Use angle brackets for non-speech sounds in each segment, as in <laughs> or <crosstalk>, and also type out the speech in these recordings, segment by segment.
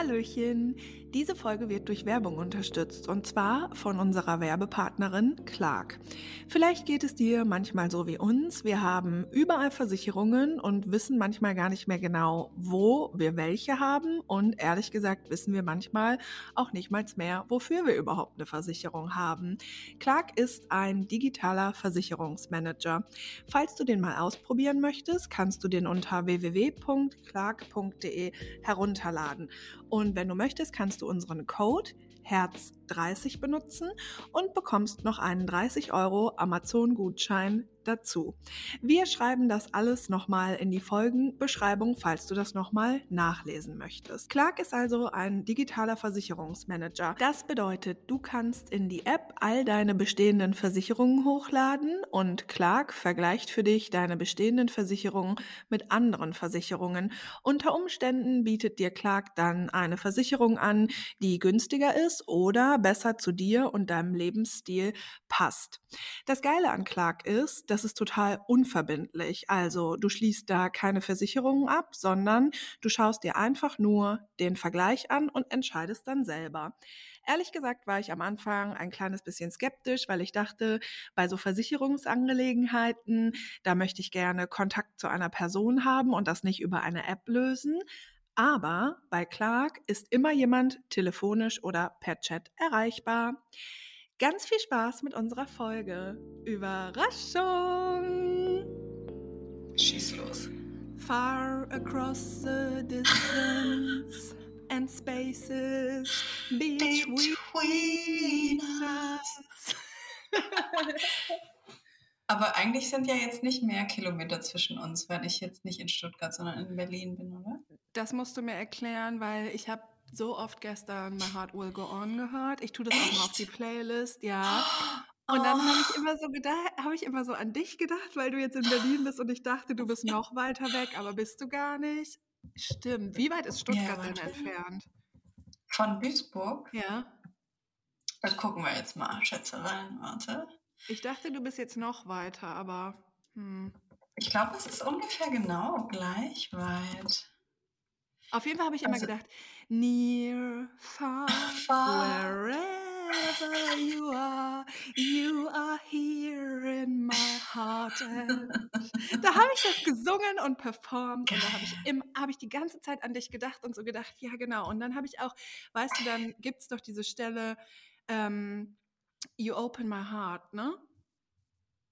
Hallöchen! Diese Folge wird durch Werbung unterstützt und zwar von unserer Werbepartnerin Clark. Vielleicht geht es dir manchmal so wie uns. Wir haben überall Versicherungen und wissen manchmal gar nicht mehr genau, wo wir welche haben und ehrlich gesagt wissen wir manchmal auch nicht mal mehr, wofür wir überhaupt eine Versicherung haben. Clark ist ein digitaler Versicherungsmanager. Falls du den mal ausprobieren möchtest, kannst du den unter www.clark.de herunterladen. Und wenn du möchtest, kannst du unseren Code Herz30 benutzen und bekommst noch einen 30 Euro Amazon-Gutschein dazu. Wir schreiben das alles nochmal in die Folgenbeschreibung, falls du das nochmal nachlesen möchtest. Clark ist also ein digitaler Versicherungsmanager. Das bedeutet, du kannst in die App all deine bestehenden Versicherungen hochladen und Clark vergleicht für dich deine bestehenden Versicherungen mit anderen Versicherungen. Unter Umständen bietet dir Clark dann eine Versicherung an, die günstiger ist oder besser zu dir und deinem Lebensstil passt. Das Geile an Clark ist, das ist total unverbindlich. Also du schließt da keine Versicherungen ab, sondern du schaust dir einfach nur den Vergleich an und entscheidest dann selber. Ehrlich gesagt war ich am Anfang ein kleines bisschen skeptisch, weil ich dachte, bei so Versicherungsangelegenheiten, da möchte ich gerne Kontakt zu einer Person haben und das nicht über eine App lösen. Aber bei Clark ist immer jemand telefonisch oder per Chat erreichbar. Ganz viel Spaß mit unserer Folge. Überraschung! Schieß los. Far across the distance and spaces between, between us. <laughs> Aber eigentlich sind ja jetzt nicht mehr Kilometer zwischen uns, weil ich jetzt nicht in Stuttgart, sondern in Berlin bin, oder? Das musst du mir erklären, weil ich habe so oft gestern My Heart Will Go On gehört. Ich tue das Echt? auch mal auf die Playlist, ja. <gasps> Und dann habe ich oh. immer so gedacht, habe ich immer so an dich gedacht, weil du jetzt in Berlin bist und ich dachte, du bist noch weiter weg, aber bist du gar nicht. Stimmt. Wie weit ist Stuttgart ja, denn entfernt? Von Duisburg? Ja. Das gucken wir jetzt mal, Schätzereien. Warte. Ich dachte, du bist jetzt noch weiter, aber. Hm. Ich glaube, es ist ungefähr genau gleich weit. Auf jeden Fall habe ich immer also, gedacht, near, far, far, wherever you are, you are here in my heart. da <laughs> habe ich das gesungen und performt und da habe ich, hab ich die ganze Zeit an dich gedacht und so gedacht, ja genau. Und dann habe ich auch, weißt du, dann gibt es doch diese Stelle, ähm, You open my heart, ne?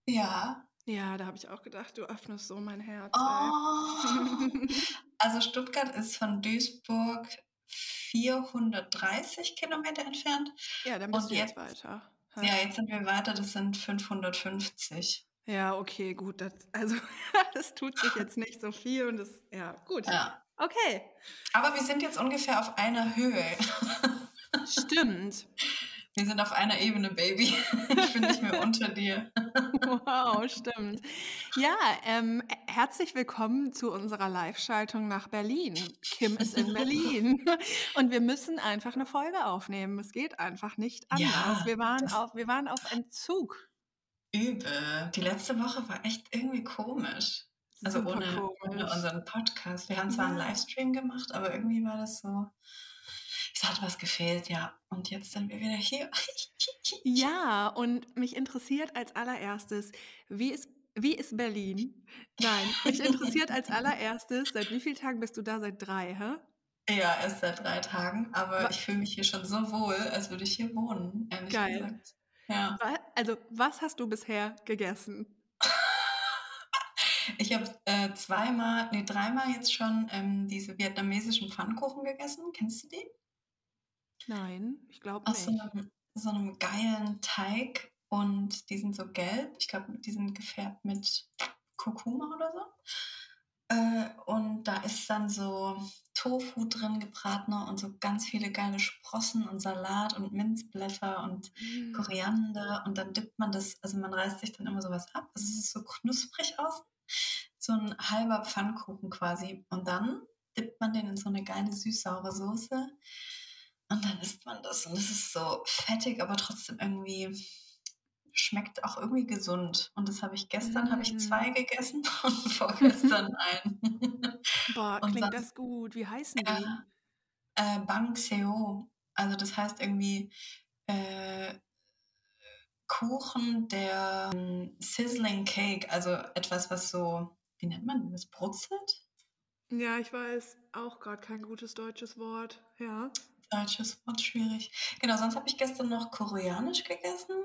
Ja. Ja, da habe ich auch gedacht, du öffnest so mein Herz. Oh. <laughs> also Stuttgart ist von Duisburg 430 Kilometer entfernt. Ja, dann bist Und du jetzt, jetzt weiter. Ja, jetzt sind wir weiter, das sind 550. Ja, okay, gut. Das, also, <laughs> das tut sich jetzt nicht so viel und das, ja, gut. Ja. Okay. Aber wir sind jetzt ungefähr auf einer Höhe. <laughs> Stimmt. Wir sind auf einer Ebene, Baby. <laughs> Ich bin nicht mehr unter dir. Wow, stimmt. Ja, ähm, herzlich willkommen zu unserer Live-Schaltung nach Berlin. Kim ist in Berlin und wir müssen einfach eine Folge aufnehmen. Es geht einfach nicht anders. Ja, wir, waren auf, wir waren auf Entzug. Übel. Die letzte Woche war echt irgendwie komisch. Also ohne, ohne, unseren Podcast. Wir haben zwar einen Livestream gemacht, aber irgendwie war das so es hat was gefehlt, ja. Und jetzt sind wir wieder hier. <laughs> ja, und mich interessiert als allererstes, wie ist, wie ist Berlin? Nein, mich interessiert als allererstes, seit wie vielen Tagen bist du da? Seit drei, hä? Ja, erst seit drei Tagen, aber was? ich fühle mich hier schon so wohl, als würde ich hier wohnen, ehrlich Geil. gesagt. Ja. Also, was hast du bisher gegessen? <laughs> Ich habe äh, zweimal, nee, dreimal jetzt schon ähm, diese vietnamesischen Pfannkuchen gegessen. Kennst du die? Nein, ich glaube nicht. Aus so einem, so einem geilen Teig und die sind so gelb. Ich glaube, die sind gefärbt mit Kurkuma oder so. Äh, und da ist dann so Tofu drin, gebratener und so ganz viele geile Sprossen und Salat und Minzblätter und mm. Koriander. Und dann dippt man das, also man reißt sich dann immer sowas ab. Also es ist so knusprig aus. So ein halber Pfannkuchen quasi. Und dann dippt man den in so eine geile süß-saure Soße und dann isst man das und es ist so fettig, aber trotzdem irgendwie schmeckt auch irgendwie gesund. Und das habe ich gestern, mm. habe ich zwei mm. gegessen <laughs> und <laughs> vorgestern einen. Boah, und klingt das gut. Wie heißen die? äh, Bang Seo. Also das heißt irgendwie äh, Kuchen der ähm, Sizzling Cake, also etwas, was so, wie nennt man das, brutzelt? Ja, ich weiß auch gerade kein gutes deutsches Wort. Ja. Deutsches Wort schwierig. Genau, sonst habe ich gestern noch koreanisch gegessen.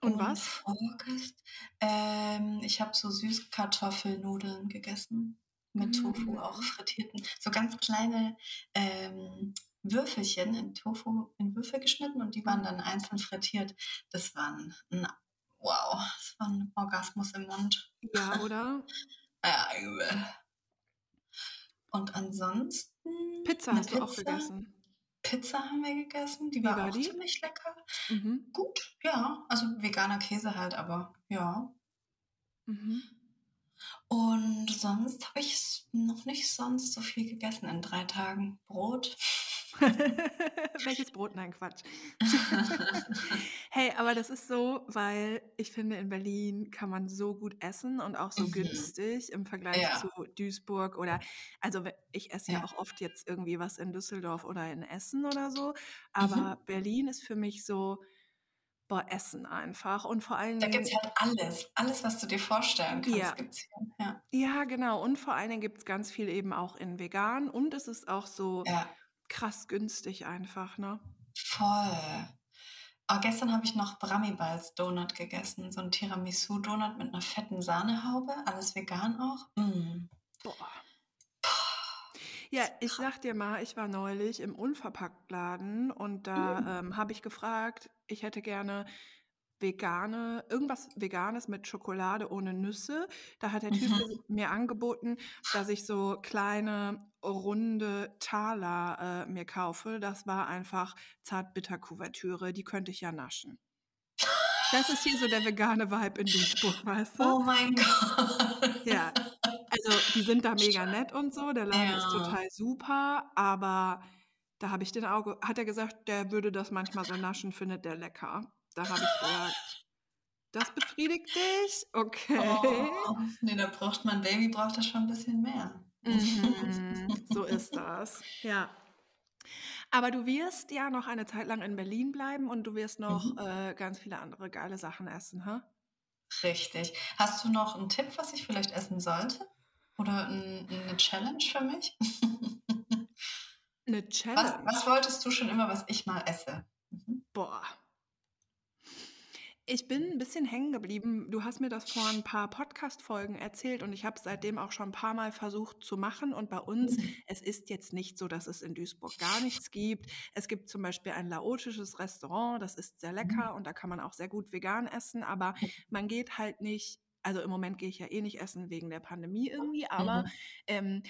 Und was? Vorgest ähm, ich habe so Süßkartoffelnudeln gegessen mit Tofu auch Mm. frittierten. So ganz kleine ähm, Würfelchen in Tofu in Würfel geschnitten und die waren dann einzeln frittiert. Das war ein, wow, das war ein Orgasmus im Mund. Ja, oder? Ja, <laughs> übel. Und ansonsten Pizza hast du auch Pizza. gegessen. Pizza haben wir gegessen, die war war auch die? ziemlich lecker. Mhm. Gut, ja, also veganer Käse halt, aber ja. Mhm. Und sonst habe ich noch nicht sonst so viel gegessen in drei Tagen. Brot. <laughs> Welches Brot? Nein, Quatsch. <laughs> Hey, aber das ist so, weil ich finde, in Berlin kann man so gut essen und auch so Mhm. günstig im Vergleich Ja. zu Duisburg oder, also ich esse ja Ja. auch oft jetzt irgendwie was in Düsseldorf oder in Essen oder so, Mhm. aber Berlin ist für mich so, boah, Essen einfach und vor allen Da gibt Dingen, es halt alles. Alles, was du dir vorstellen kannst, ja, gibt es hier. Ja. ja, genau, und vor allen Dingen gibt es ganz viel eben auch in vegan und es ist auch so ja, krass günstig einfach, ne? voll. Aber gestern habe ich noch Bramibals Donut gegessen. So ein Tiramisu-Donut mit einer fetten Sahnehaube. Alles vegan auch. Mm. Boah. Ja, ich sag dir mal, ich war neulich im Unverpacktladen und da Mm. ähm, habe ich gefragt, ich hätte gerne vegane, irgendwas Veganes mit Schokolade ohne Nüsse. Da hat der Typ Mhm. mir angeboten, dass ich so kleine runde Taler äh, mir kaufe. Das war einfach Zartbitterkuvertüre, die könnte ich ja naschen. Das ist hier so der vegane Vibe in Duisburg, weißt du? Oh mein Gott. Ja, also die sind da mega nett und so, der Laden ist Ja. total super, aber da habe ich den Auge, hat er gesagt, der würde das manchmal so naschen, findet der lecker. Da habe ich gesagt, das befriedigt dich? Okay. Oh, nee, da braucht man Baby, braucht das schon ein bisschen mehr. Mhm, <laughs> so ist das. Ja. Aber du wirst ja noch eine Zeit lang in Berlin bleiben und du wirst noch Mhm. äh, ganz viele andere geile Sachen essen, hä? Richtig. Hast du noch einen Tipp, was ich vielleicht essen sollte? Oder ein, eine Challenge für mich? <laughs> Eine Was, Challenge. was wolltest du schon immer, was ich mal esse? Mhm. Boah. Ich bin ein bisschen hängen geblieben. Du hast mir das vor ein paar Podcast-Folgen erzählt und ich habe es seitdem auch schon ein paar Mal versucht zu machen. Und bei uns, Mhm. es ist jetzt nicht so, dass es in Duisburg gar nichts gibt. Es gibt zum Beispiel ein laotisches Restaurant, das ist sehr Mhm. lecker und da kann man auch sehr gut vegan essen, aber man geht halt nicht, also im Moment gehe ich ja eh nicht essen wegen der Pandemie irgendwie, aber Mhm. ähm,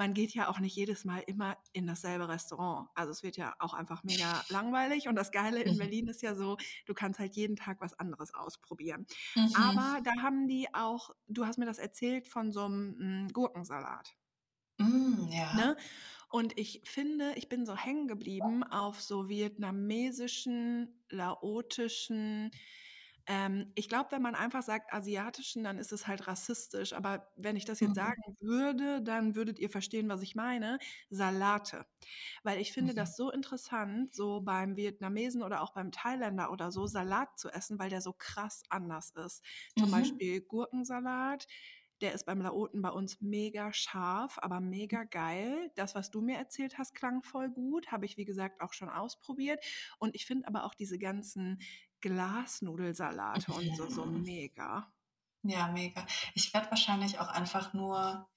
man geht ja auch nicht jedes Mal immer in dasselbe Restaurant. Also es wird ja auch einfach mega langweilig. Und das Geile in Mhm. Berlin ist ja so, du kannst halt jeden Tag was anderes ausprobieren. Mhm. Aber da haben die auch, du hast mir das erzählt von so einem mm, Gurkensalat. Mm, ja. Ne? Und ich finde, ich bin so hängen geblieben auf so vietnamesischen, laotischen, ähm, ich glaube, wenn man einfach sagt asiatischen, dann ist es halt rassistisch. Aber wenn ich das jetzt Mhm. sagen würde, dann würdet ihr verstehen, was ich meine. Salate. Weil ich finde Mhm. das so interessant, so beim Vietnamesen oder auch beim Thailänder oder so Salat zu essen, weil der so krass anders ist. Zum Mhm. Beispiel Gurkensalat. Der ist beim Laoten bei uns mega scharf, aber mega geil. Das, was du mir erzählt hast, klang voll gut. Habe ich, wie gesagt, auch schon ausprobiert. Und ich finde aber auch diese ganzen Glasnudelsalate und so, so mega. Ja, mega. Ich werde wahrscheinlich auch einfach nur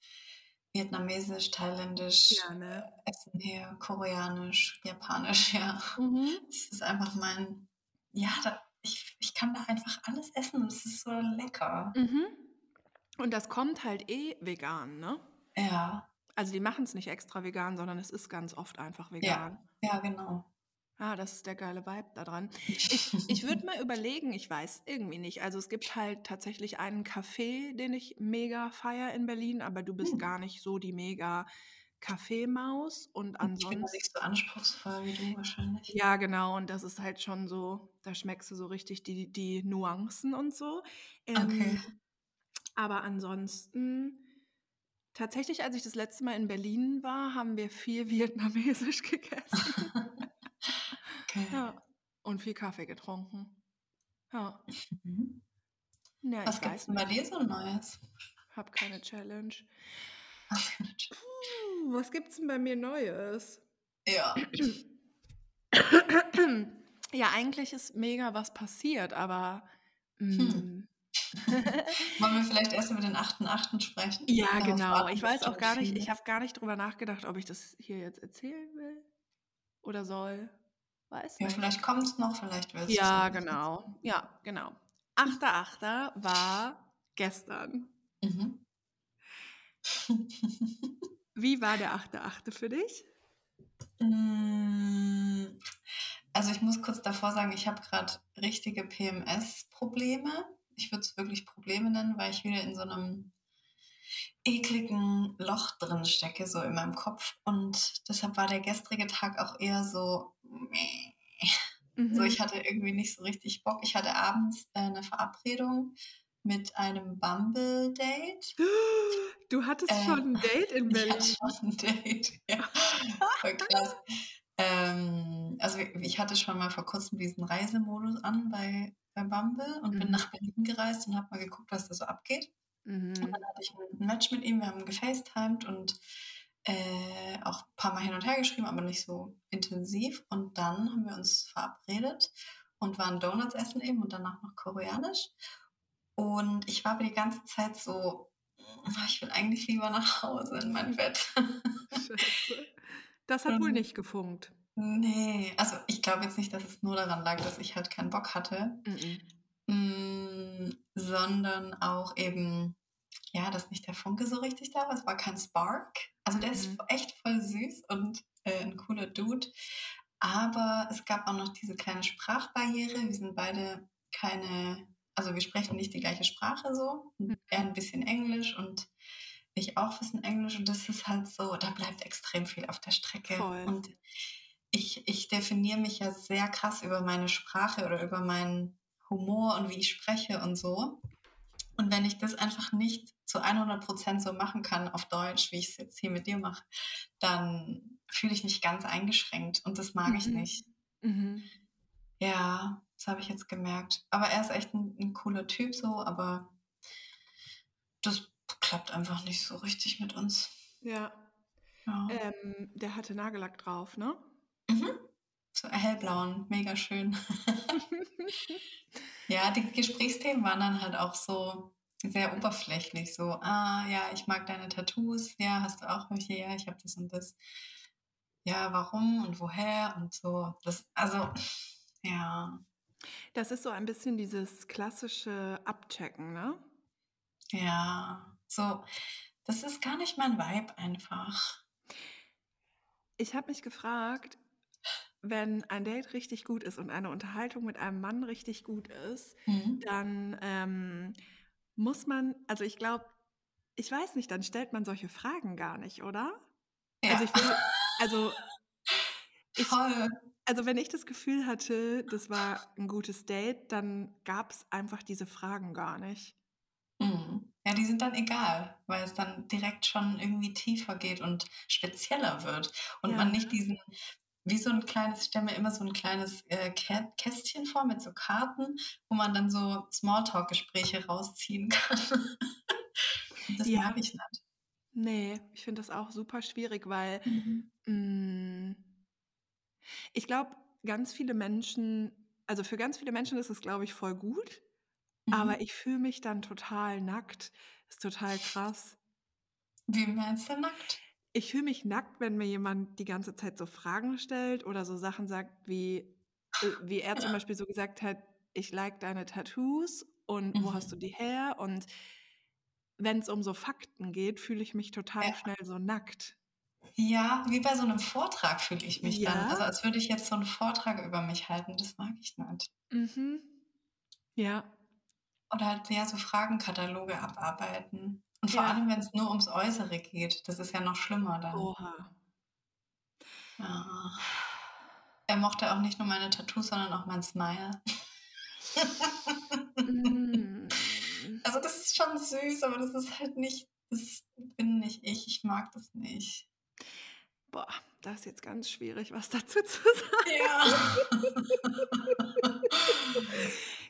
vietnamesisch, thailändisch Ja, ne? äh, essen hier, koreanisch, japanisch, <laughs> ja. Mhm. Das ist einfach mein, ja, da, ich, ich kann da einfach alles essen und es ist so lecker. Mhm. Und das kommt halt eh vegan, ne? Ja, Also die machen es nicht extra vegan, sondern es ist ganz oft einfach ja, vegan. ja, genau. Ah, das ist der geile Vibe da dran. Ich, ich würde <laughs> mal überlegen, ich weiß irgendwie nicht. Also es gibt halt tatsächlich einen Café, den ich mega feier in Berlin, aber du bist Hm. gar nicht so die mega Kaffeemaus und Und ich bin ansonsten. nicht so anspruchsvoll wie du wahrscheinlich. Ja, genau, und das ist halt schon so, da schmeckst du so richtig die, die Nuancen und so. Okay. Ähm, aber ansonsten Tatsächlich, als ich das letzte Mal in Berlin war, haben wir viel <laughs> Vietnamesisch gegessen. <laughs> Ja. Und viel Kaffee getrunken. Ja. Mhm. Ja, Was gibt's denn bei dir so Neues? Hab keine Challenge. Puh, was gibt's denn bei mir Neues? Ja. <clears throat> Ja, eigentlich ist mega was passiert, aber Hm. mm, <laughs> Wollen wir vielleicht erst über den 8.8. sprechen? ja, Darauf genau. Ich weiß auch gar nicht, ich habe gar nicht drüber nachgedacht, ob ich das hier jetzt erzählen will oder soll. Weiß Ja, nicht. vielleicht kommt es noch, vielleicht willst du es Ja, genau. Ja, genau. 8.8. war gestern. Mhm. Wie war der 8.8. für dich? Mm, Also ich muss kurz davor sagen, ich habe gerade richtige PMS-Probleme. Ich würde es wirklich Probleme nennen, weil ich wieder in so einem ekligen Loch drin stecke, so in meinem Kopf. Und deshalb war der gestrige Tag auch eher so, so Mhm. ich hatte irgendwie nicht so richtig Bock. Ich hatte abends äh, eine Verabredung mit einem Bumble-Date. <gasps> Du hattest Äh, schon ein Date in <laughs> Ich hatte Berlin. schon ein Date. <laughs> Ja, voll <laughs> krass. Ähm, also ich hatte schon mal vor kurzem diesen Reisemodus an bei, bei Bumble und bin Mhm. nach Berlin gereist und habe mal geguckt, was da so abgeht. Und Mhm. dann hatte ich ein Match mit ihm, wir haben gefacetimed und äh, auch ein paar Mal hin und her geschrieben, aber nicht so intensiv. Und dann haben wir uns verabredet und waren Donuts essen eben und danach noch koreanisch. Und ich war aber die ganze Zeit so, "Ah, ich will eigentlich lieber nach Hause in mein Bett. Scheiße. Das hat wohl Und nicht gefunkt. nee, also ich glaube jetzt nicht, dass es nur daran lag, dass ich halt keinen Bock hatte, Mhm. Mm, sondern auch eben, ja, dass nicht der Funke so richtig da war. Es war kein Spark. Also der ist Mhm. echt voll süß und äh, ein cooler Dude. Aber es gab auch noch diese kleine Sprachbarriere. Wir sind beide keine, also wir sprechen nicht die gleiche Sprache so. Mhm. Er ein bisschen Englisch und ich auch ein bisschen Englisch. Und das ist halt so, da bleibt extrem viel auf der Strecke. Voll. Und ich, ich definiere mich ja sehr krass über meine Sprache oder über meinen Humor und wie ich spreche und so. Und wenn ich das einfach nicht zu 100% so machen kann auf Deutsch, wie ich es jetzt hier mit dir mache, dann fühle ich mich ganz eingeschränkt und das mag ich Mhm. nicht. Mhm. Ja, das habe ich jetzt gemerkt. Aber er ist echt ein, ein cooler Typ so, aber das klappt einfach nicht so richtig mit uns. Ja. Ja. Ähm, der hatte Nagellack drauf, ne? Mhm. So hellblauen, mega schön. <laughs> Ja, die Gesprächsthemen waren dann halt auch so sehr oberflächlich. So, ah, ja, ich mag deine Tattoos. Ja, hast du auch welche? Ja, ich habe das und das. Ja, warum und woher und so. Das, also, ja, Das ist so ein bisschen dieses klassische Abchecken, ne? ja. So, das ist gar nicht mein Vibe einfach. Ich habe mich gefragt, wenn ein Date richtig gut ist und eine Unterhaltung mit einem Mann richtig gut ist, Mhm. dann ähm, muss man, also ich glaube, ich weiß nicht, dann stellt man solche Fragen gar nicht, oder? Also Ja, ich will, also <laughs> ich, voll. also wenn ich das Gefühl hatte, das war ein gutes Date, dann gab es einfach diese Fragen gar nicht. Mhm. Ja, die sind dann egal, weil es dann direkt schon irgendwie tiefer geht und spezieller wird und Ja, man nicht diesen, wie so ein kleines, ich stelle mir immer so ein kleines äh, Kä Kästchen vor mit so Karten, wo man dann so Smalltalk-Gespräche rausziehen <laughs> kann. Das Ja, mag ich nicht. nee, ich finde das auch super schwierig, weil Mhm. mh, ich glaube, ganz viele Menschen, also für ganz viele Menschen ist es, glaube ich, voll gut, aber Mhm. ich fühle mich dann total nackt. Ist total krass. Wie meinst du nackt? Ich fühle mich nackt, wenn mir jemand die ganze Zeit so Fragen stellt oder so Sachen sagt, wie, äh, wie er zum Ja. Beispiel so gesagt hat, ich like deine Tattoos und wo hast du Mhm. die her? Und wenn es um so Fakten geht, fühle ich mich total Ja. schnell so nackt. Ja, wie bei so einem Vortrag fühle ich mich dann. Also Ja? als würde ich jetzt so einen Vortrag über mich halten. Das mag ich nicht. Mhm. Ja. Oder halt ja so Fragenkataloge abarbeiten. Und vor Ja. allem, wenn es nur ums Äußere geht. Das ist ja noch schlimmer dann. Oha. Ja. Er mochte auch nicht nur meine Tattoos, sondern auch mein Smile. Mm. Also das ist schon süß, aber das ist halt nicht das bin nicht ich, ich mag das nicht. Boah, das ist jetzt ganz schwierig, was dazu zu sagen. Ja. <laughs>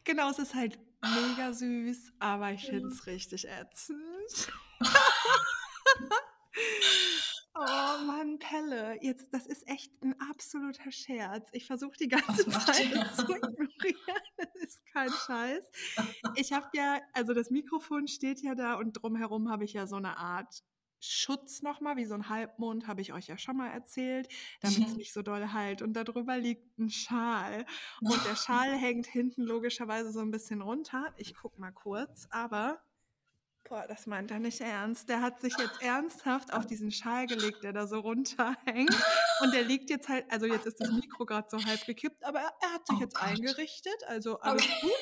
Genau, es ist halt mega süß, aber ich finde es richtig ätzend. <laughs> Oh Mann, Pelle, jetzt das ist echt ein absoluter Scherz. Ich versuche die ganze <laughs> Zeit ihr? zu ignorieren. <laughs> Das ist kein Scheiß. Ich habe ja also das Mikrofon steht ja da und drumherum habe ich ja so eine Art Schutz noch mal, wie so ein Halbmond, habe ich euch ja schon mal erzählt, damit's Mhm. nicht so doll halt und da drüber liegt ein Schal und der <laughs> Schal hängt hinten logischerweise so ein bisschen runter. Ich gucke mal kurz, aber boah, das meint er nicht ernst. Der hat sich jetzt ernsthaft auf diesen Schal gelegt, der da so runterhängt und der liegt jetzt halt also jetzt ist das Mikro grad so halb gekippt, aber er er hat sich Oh jetzt Gott. eingerichtet, also alles Okay. gut.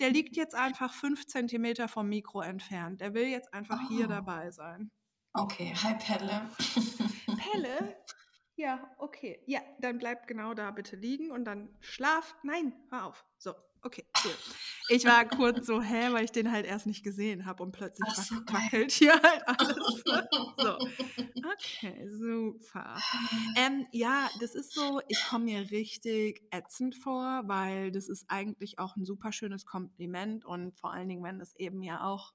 Der liegt jetzt einfach 5 Zentimeter vom Mikro entfernt. Der will jetzt einfach hier Oh. dabei sein. Okay, hi Pelle. Pelle? Ja, okay. Ja, dann bleib genau da bitte liegen und dann schlaf. Nein, hör auf. So, okay, cool. Ich war kurz so, hä, weil ich den halt erst nicht gesehen habe und plötzlich Ach so, wackelt hier halt alles. <laughs> So, okay, super. Ähm, ja, das ist so, ich komme mir richtig ätzend vor, weil das ist eigentlich auch ein super schönes Kompliment und vor allen Dingen, wenn es eben ja auch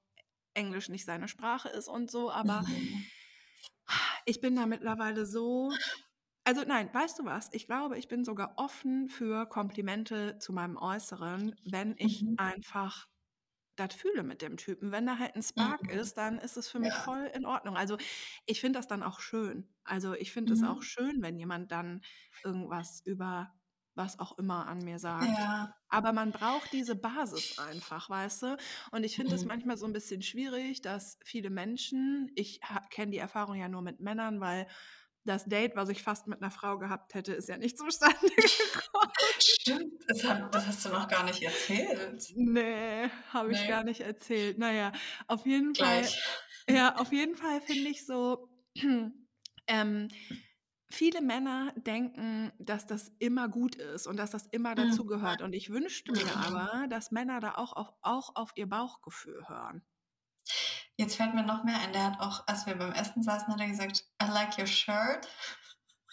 Englisch nicht seine Sprache ist und so, <laughs> aber ich bin da mittlerweile so also nein, weißt du was? Ich glaube, ich bin sogar offen für Komplimente zu meinem Äußeren, wenn ich Mhm. einfach das fühle mit dem Typen. Wenn da halt ein Spark Mhm. ist, dann ist es für mich Ja. voll in Ordnung. Also, ich finde das dann auch schön. Also, ich finde es auch Mhm. schön, wenn jemand dann irgendwas über was auch immer an mir sagt. Ja. Aber man braucht diese Basis einfach, weißt du? Und ich finde es Mhm. manchmal so ein bisschen schwierig, dass viele Menschen ich kenne die Erfahrung ja nur mit Männern, weil das Date, was ich fast mit einer Frau gehabt hätte, ist ja nicht <laughs> zustande gekommen. Stimmt, das hat das hast du noch gar nicht erzählt. Ne, habe ich Ne. gar nicht erzählt. Na ja, auf jeden Fall Gleich. ja, auf jeden Fall finde ich so, <clears throat> ähm, viele Männer denken, dass das immer gut ist und dass das immer Mhm. dazugehört. Und ich wünschte mir <laughs> aber, dass Männer da auch auf auch auf ihr Bauchgefühl hören. Jetzt fällt mir noch mehr ein, der hat auch, als wir beim Essen saßen, hat er gesagt: „I like your shirt.“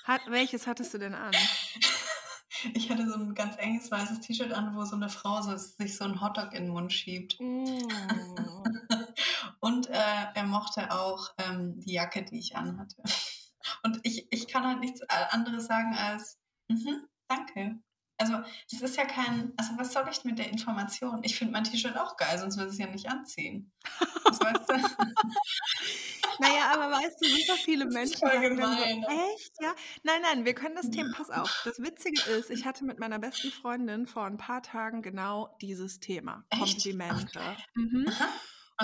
Hat welches hattest du denn an? <laughs> Ich hatte so 'n ganz enges weißes T-Shirt an, wo so 'ne Frau so sich so 'n Hotdog in 'n Mund schiebt. Oh. <laughs> Und, äh, er mochte auch, ähm, die Jacke, die ich anhatte. Und ich ich kann halt nichts a anderes sagen als: „Mhm, danke.“ Also, das ist ja kein also, was soll ich mit der Information? Ich finde mein T-Shirt auch geil, sonst würde ich's ja nicht anziehen. Das weißt du? <laughs> Na ja, aber weißt du, super viele Das Menschen sagen so: gemein, ne? „Echt, ja?“ Nein, nein, wir können das Thema pass auf, das Witzige ist, ich hatte mit meiner besten Freundin vor 'n paar Tagen genau dieses Thema, Echt? Komplimente. Okay. Mhm. Aha,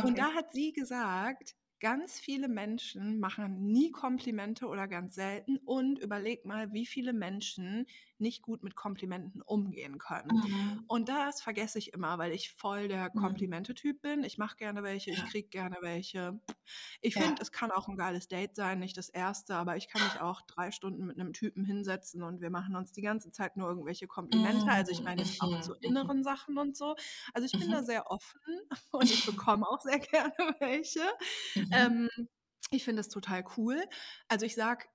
Und okay. da hat sie gesagt, ganz viele Menschen machen nie Komplimente oder ganz selten und überleg mal, wie viele Menschen nicht gut mit Komplimenten umgehen können. Mhm. Und das vergesse ich immer, weil ich voll der Mhm. Komplimente-Typ bin. Ich mache gerne welche, ich Ja. kriege gerne welche. Ich finde, Ja. es kann auch 'n geiles Date sein, nicht das erste, aber ich kann mich auch 3 Stunden mit 'nem Typen hinsetzen und wir machen uns die ganze Zeit nur irgendwelche Komplimente. Also, ich Mhm, meine jetzt auch zu mhm, mhm. inneren Sachen und so. Also, ich bin da Mhm. sehr offen <laughs> und ich bekomme auch sehr <laughs> gerne welche. Mhm. Ähm, ich finde das total cool. Also, ich sage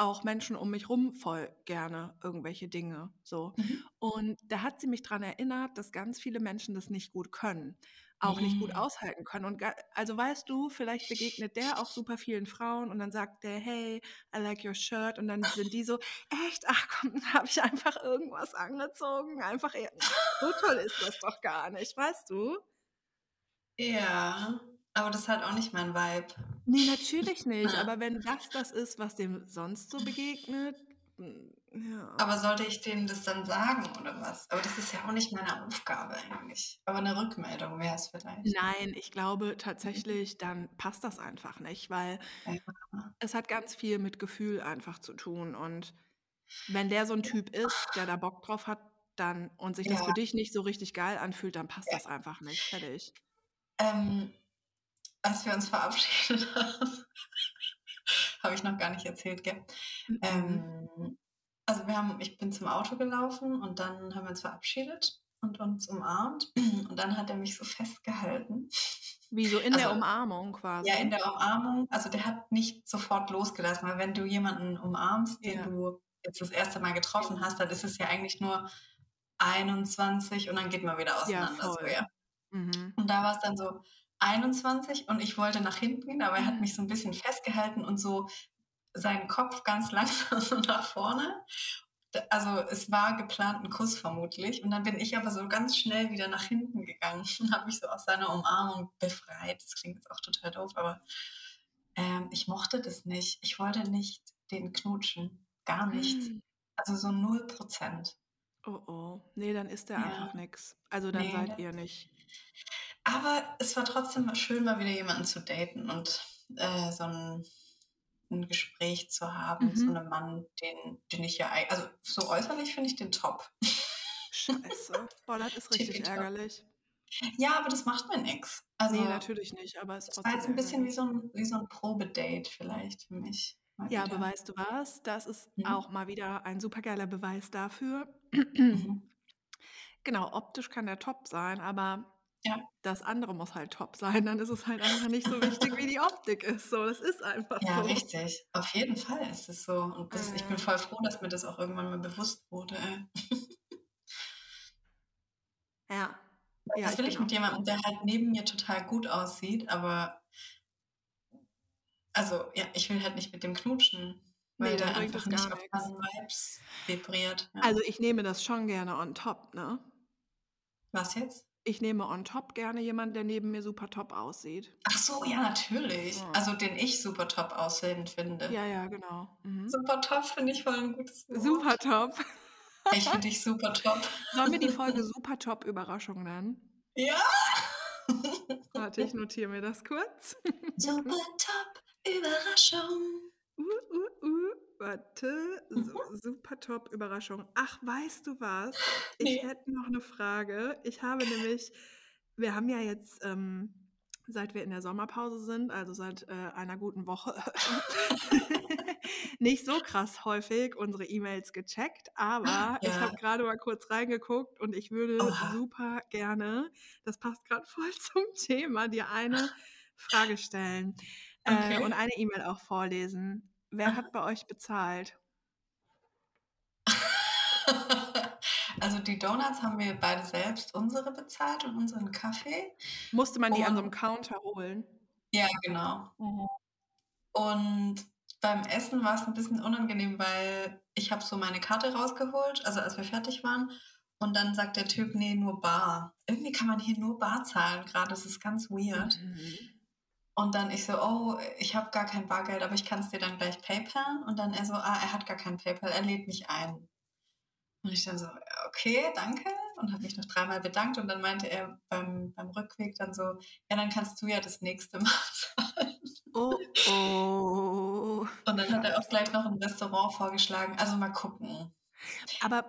auch Menschen um mich rum voll gerne irgendwelche Dinge, so. Mhm. Und da hat sie mich dran erinnert, dass ganz viele Menschen das nicht gut können, auch nicht gut Mhm. aushalten können. Und also, weißt du, vielleicht begegnet der auch super vielen Frauen und dann sagt der: „Hey, I like your shirt.“ Und dann sind die so: „Echt? Ach komm, da habe ich einfach irgendwas angezogen.“ Einfach so toll ist das doch gar nicht, weißt du? Ja, aber das ist halt auch nicht mein Vibe. Ne, natürlich nicht. Ja. Aber wenn das das ist, was dem sonst so begegnet, hm, ja. Aber sollte ich denen das dann sagen oder was? Aber das ist ja auch nicht meine Aufgabe eigentlich. Aber 'ne Rückmeldung wär's vielleicht. Nein, ich glaube tatsächlich, dann passt das einfach nicht, weil Ja. es hat ganz viel mit Gefühl einfach zu tun. Und wenn der so 'n Typ ist, der da Bock drauf hat, dann und sich das für dich nicht so richtig geil anfühlt, dann passt das einfach nicht. Fertig. Ähm, als wir uns verabschiedet <laughs> haben habe ich noch gar nicht erzählt, gell? Mhm. Ähm, also, wir haben ich bin zum Auto gelaufen und dann haben wir uns verabschiedet und uns umarmt <clears throat> und dann hat er mich so festgehalten. Wie so in also, der Umarmung quasi. Ja, in der Umarmung. Also der hat nicht sofort losgelassen, weil wenn du jemanden umarmst, ja. den du jetzt das erste Mal getroffen hast, dann ist es ja eigentlich nur 21 und dann geht man wieder auseinander. Ja, so, ja. Mhm. Und da war es dann so 21 und ich wollte nach hinten gehen, aber er hat mhm. mich so ein bisschen festgehalten und so seinen Kopf ganz <laughs> langsam so nach vorne. Also es war geplant ein Kuss vermutlich. Und dann bin ich aber so ganz schnell wieder nach hinten gegangen <laughs> und habe mich so aus seiner Umarmung befreit. Das klingt jetzt auch total doof, aber ähm, ich mochte das nicht. Ich wollte nicht den knutschen. Gar nicht. Hm. Also so null Prozent. Oh oh. Nee, dann ist der ja. einfach nix. Also dann nee, seid ihr nicht. Aber es war trotzdem schön, mal wieder jemanden zu daten und äh, so ein ein Gespräch zu haben mhm. zu einem Mann, den, den ich ja, also so äußerlich finde ich den top. Scheiße. Boah, das <laughs> ist richtig ärgerlich. Ja, aber das macht mir nichts. Also, nee, natürlich nicht, aber es ist war jetzt ein bisschen wie so ein, wie so ein Probedate vielleicht für mich. Ja, wieder. aber weißt du was? Das ist mhm. auch mal wieder ein supergeiler Beweis dafür. Mhm. <clears throat> Genau, optisch kann der top sein, aber ja. Das andere muss halt top sein, dann ist es halt einfach nicht so wichtig, wie die Optik ist. So, das ist einfach ja, so. Ja, richtig. Auf jeden Fall ist es so. Und das, ich bin voll froh, dass mir das auch irgendwann mal bewusst wurde. ja. ja. Was will ich mit jemandem, der halt neben mir total gut aussieht, aber also ja, ich will halt nicht mit dem knutschen, weil nee, der einfach nicht auf meinen Vibes vibriert. Ja. Also ich nehme das schon gerne on top, ne? Was jetzt? Ich nehme on top gerne jemanden, der neben mir super top aussieht. Ach so, ja, natürlich. Ja. Also den ich super top aussehend finde. Ja, ja, genau. Mhm. Super top finde ich voll ein gutes Wort. Super top. Ich finde dich super top. Sollen wir die Folge super top Überraschung nennen? Ja! Warte, ich notiere mir das kurz. Super top Überraschung. Uh, uh, uh. Warte, mhm. super top Überraschung. Ach, weißt du was? Ich nee. hätte noch eine Frage. Ich habe nämlich, wir haben ja jetzt, ähm, seit wir in der Sommerpause sind, also seit äh, einer guten Woche, <laughs> nicht so krass häufig unsere E-Mails gecheckt, aber ja. ich habe gerade mal kurz reingeguckt und ich würde Oha. super gerne, das passt gerade voll <laughs> zum Thema, dir eine Frage stellen äh, okay. äh, und eine E-Mail auch vorlesen. Wer hat bei euch bezahlt? <laughs> Also die Donuts haben wir beide selbst unsere bezahlt und unseren Kaffee. Musste man die und, an so einem Counter holen? Ja, genau. Mhm. Und beim Essen war es ein bisschen unangenehm, weil ich habe so meine Karte rausgeholt, also als wir fertig waren. Und dann sagt der Typ, nee, nur Bar. Irgendwie kann man hier nur Bar zahlen gerade. Das ist ganz weird. Mhm. Und dann ich so, oh, ich habe gar kein Bargeld, aber ich kann es dir dann gleich PayPal. Und dann er so, ah, er hat gar kein PayPal, er lädt mich ein. Und ich dann so, okay, danke. Und habe mich noch dreimal bedankt. Und dann meinte er beim, beim Rückweg dann so, ja, dann kannst du ja das nächste <laughs> Mal zahlen. Oh, oh. Und dann hat er auch gleich noch ein Restaurant vorgeschlagen. Also mal gucken. Aber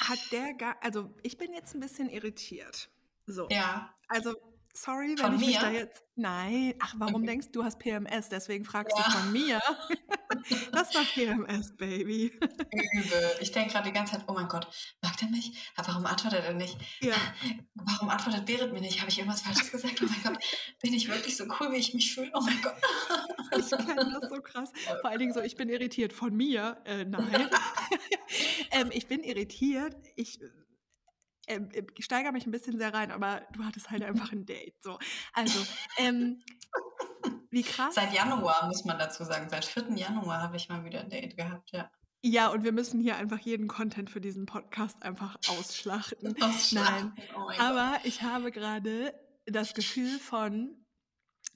hat der gar, also ich bin jetzt ein bisschen irritiert. So. Ja. Also Sorry, wenn von ich mir? mich da jetzt. Nein, ach, warum okay. denkst du, du hast PMS? Deswegen fragst ja. du von mir. <laughs> das war PMS, Baby. Übel. Ich denke gerade die ganze Zeit, oh mein Gott, mag der mich? Warum antwortet er nicht? Ja. Warum antwortet Berit mir nicht? Habe ich irgendwas Falsches gesagt? Oh mein Gott, bin ich wirklich so cool, wie ich mich fühle? Oh mein Gott. ich kenne das so krass. Vor allen Dingen so, ich bin irritiert von mir. Äh, nein. <laughs> <laughs> ähm, ich bin irritiert. Ich ähm, äh, steigere mich ein bisschen sehr rein, aber du hattest halt einfach ein Date. So. Also, ähm, wie krass. Seit Januar, muss man dazu sagen. Seit 4. Januar habe ich mal wieder ein Date gehabt, ja. Ja, und wir müssen hier einfach jeden Content für diesen Podcast einfach ausschlachten. <laughs> ausschlachten. Nein. Oh aber Gott. ich habe gerade das Gefühl von,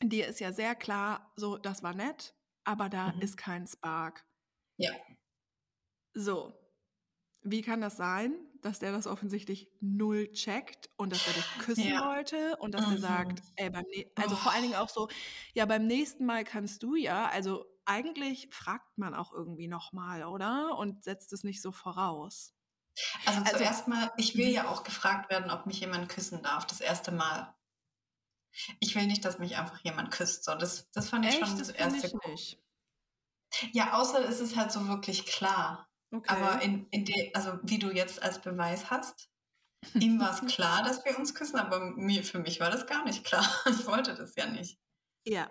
dir ist ja sehr klar, so, das war nett, aber da mhm. ist kein Spark. Ja. So. Wie kann das sein? dass der das offensichtlich null checkt und dass er dich küssen ja. wollte und dass mhm. er sagt, ey, beim also oh. vor allen Dingen auch so, ja, beim nächsten Mal kannst du ja, also eigentlich fragt man auch irgendwie nochmal, oder? Und setzt es nicht so voraus. Also, also zuerst mal, ich will ja auch gefragt werden, ob mich jemand küssen darf, das erste Mal. Ich will nicht, dass mich einfach jemand küsst. So, das, das fand ich Echt? schon das, das erste. Ich nicht. Ja, außer es ist halt so wirklich klar. Okay. Aber in, in de, also wie du jetzt als Beweis hast, ihm war es <laughs> klar, dass wir uns küssen, aber mir, für mich war das gar nicht klar. <laughs> Ich wollte das ja nicht. Ja.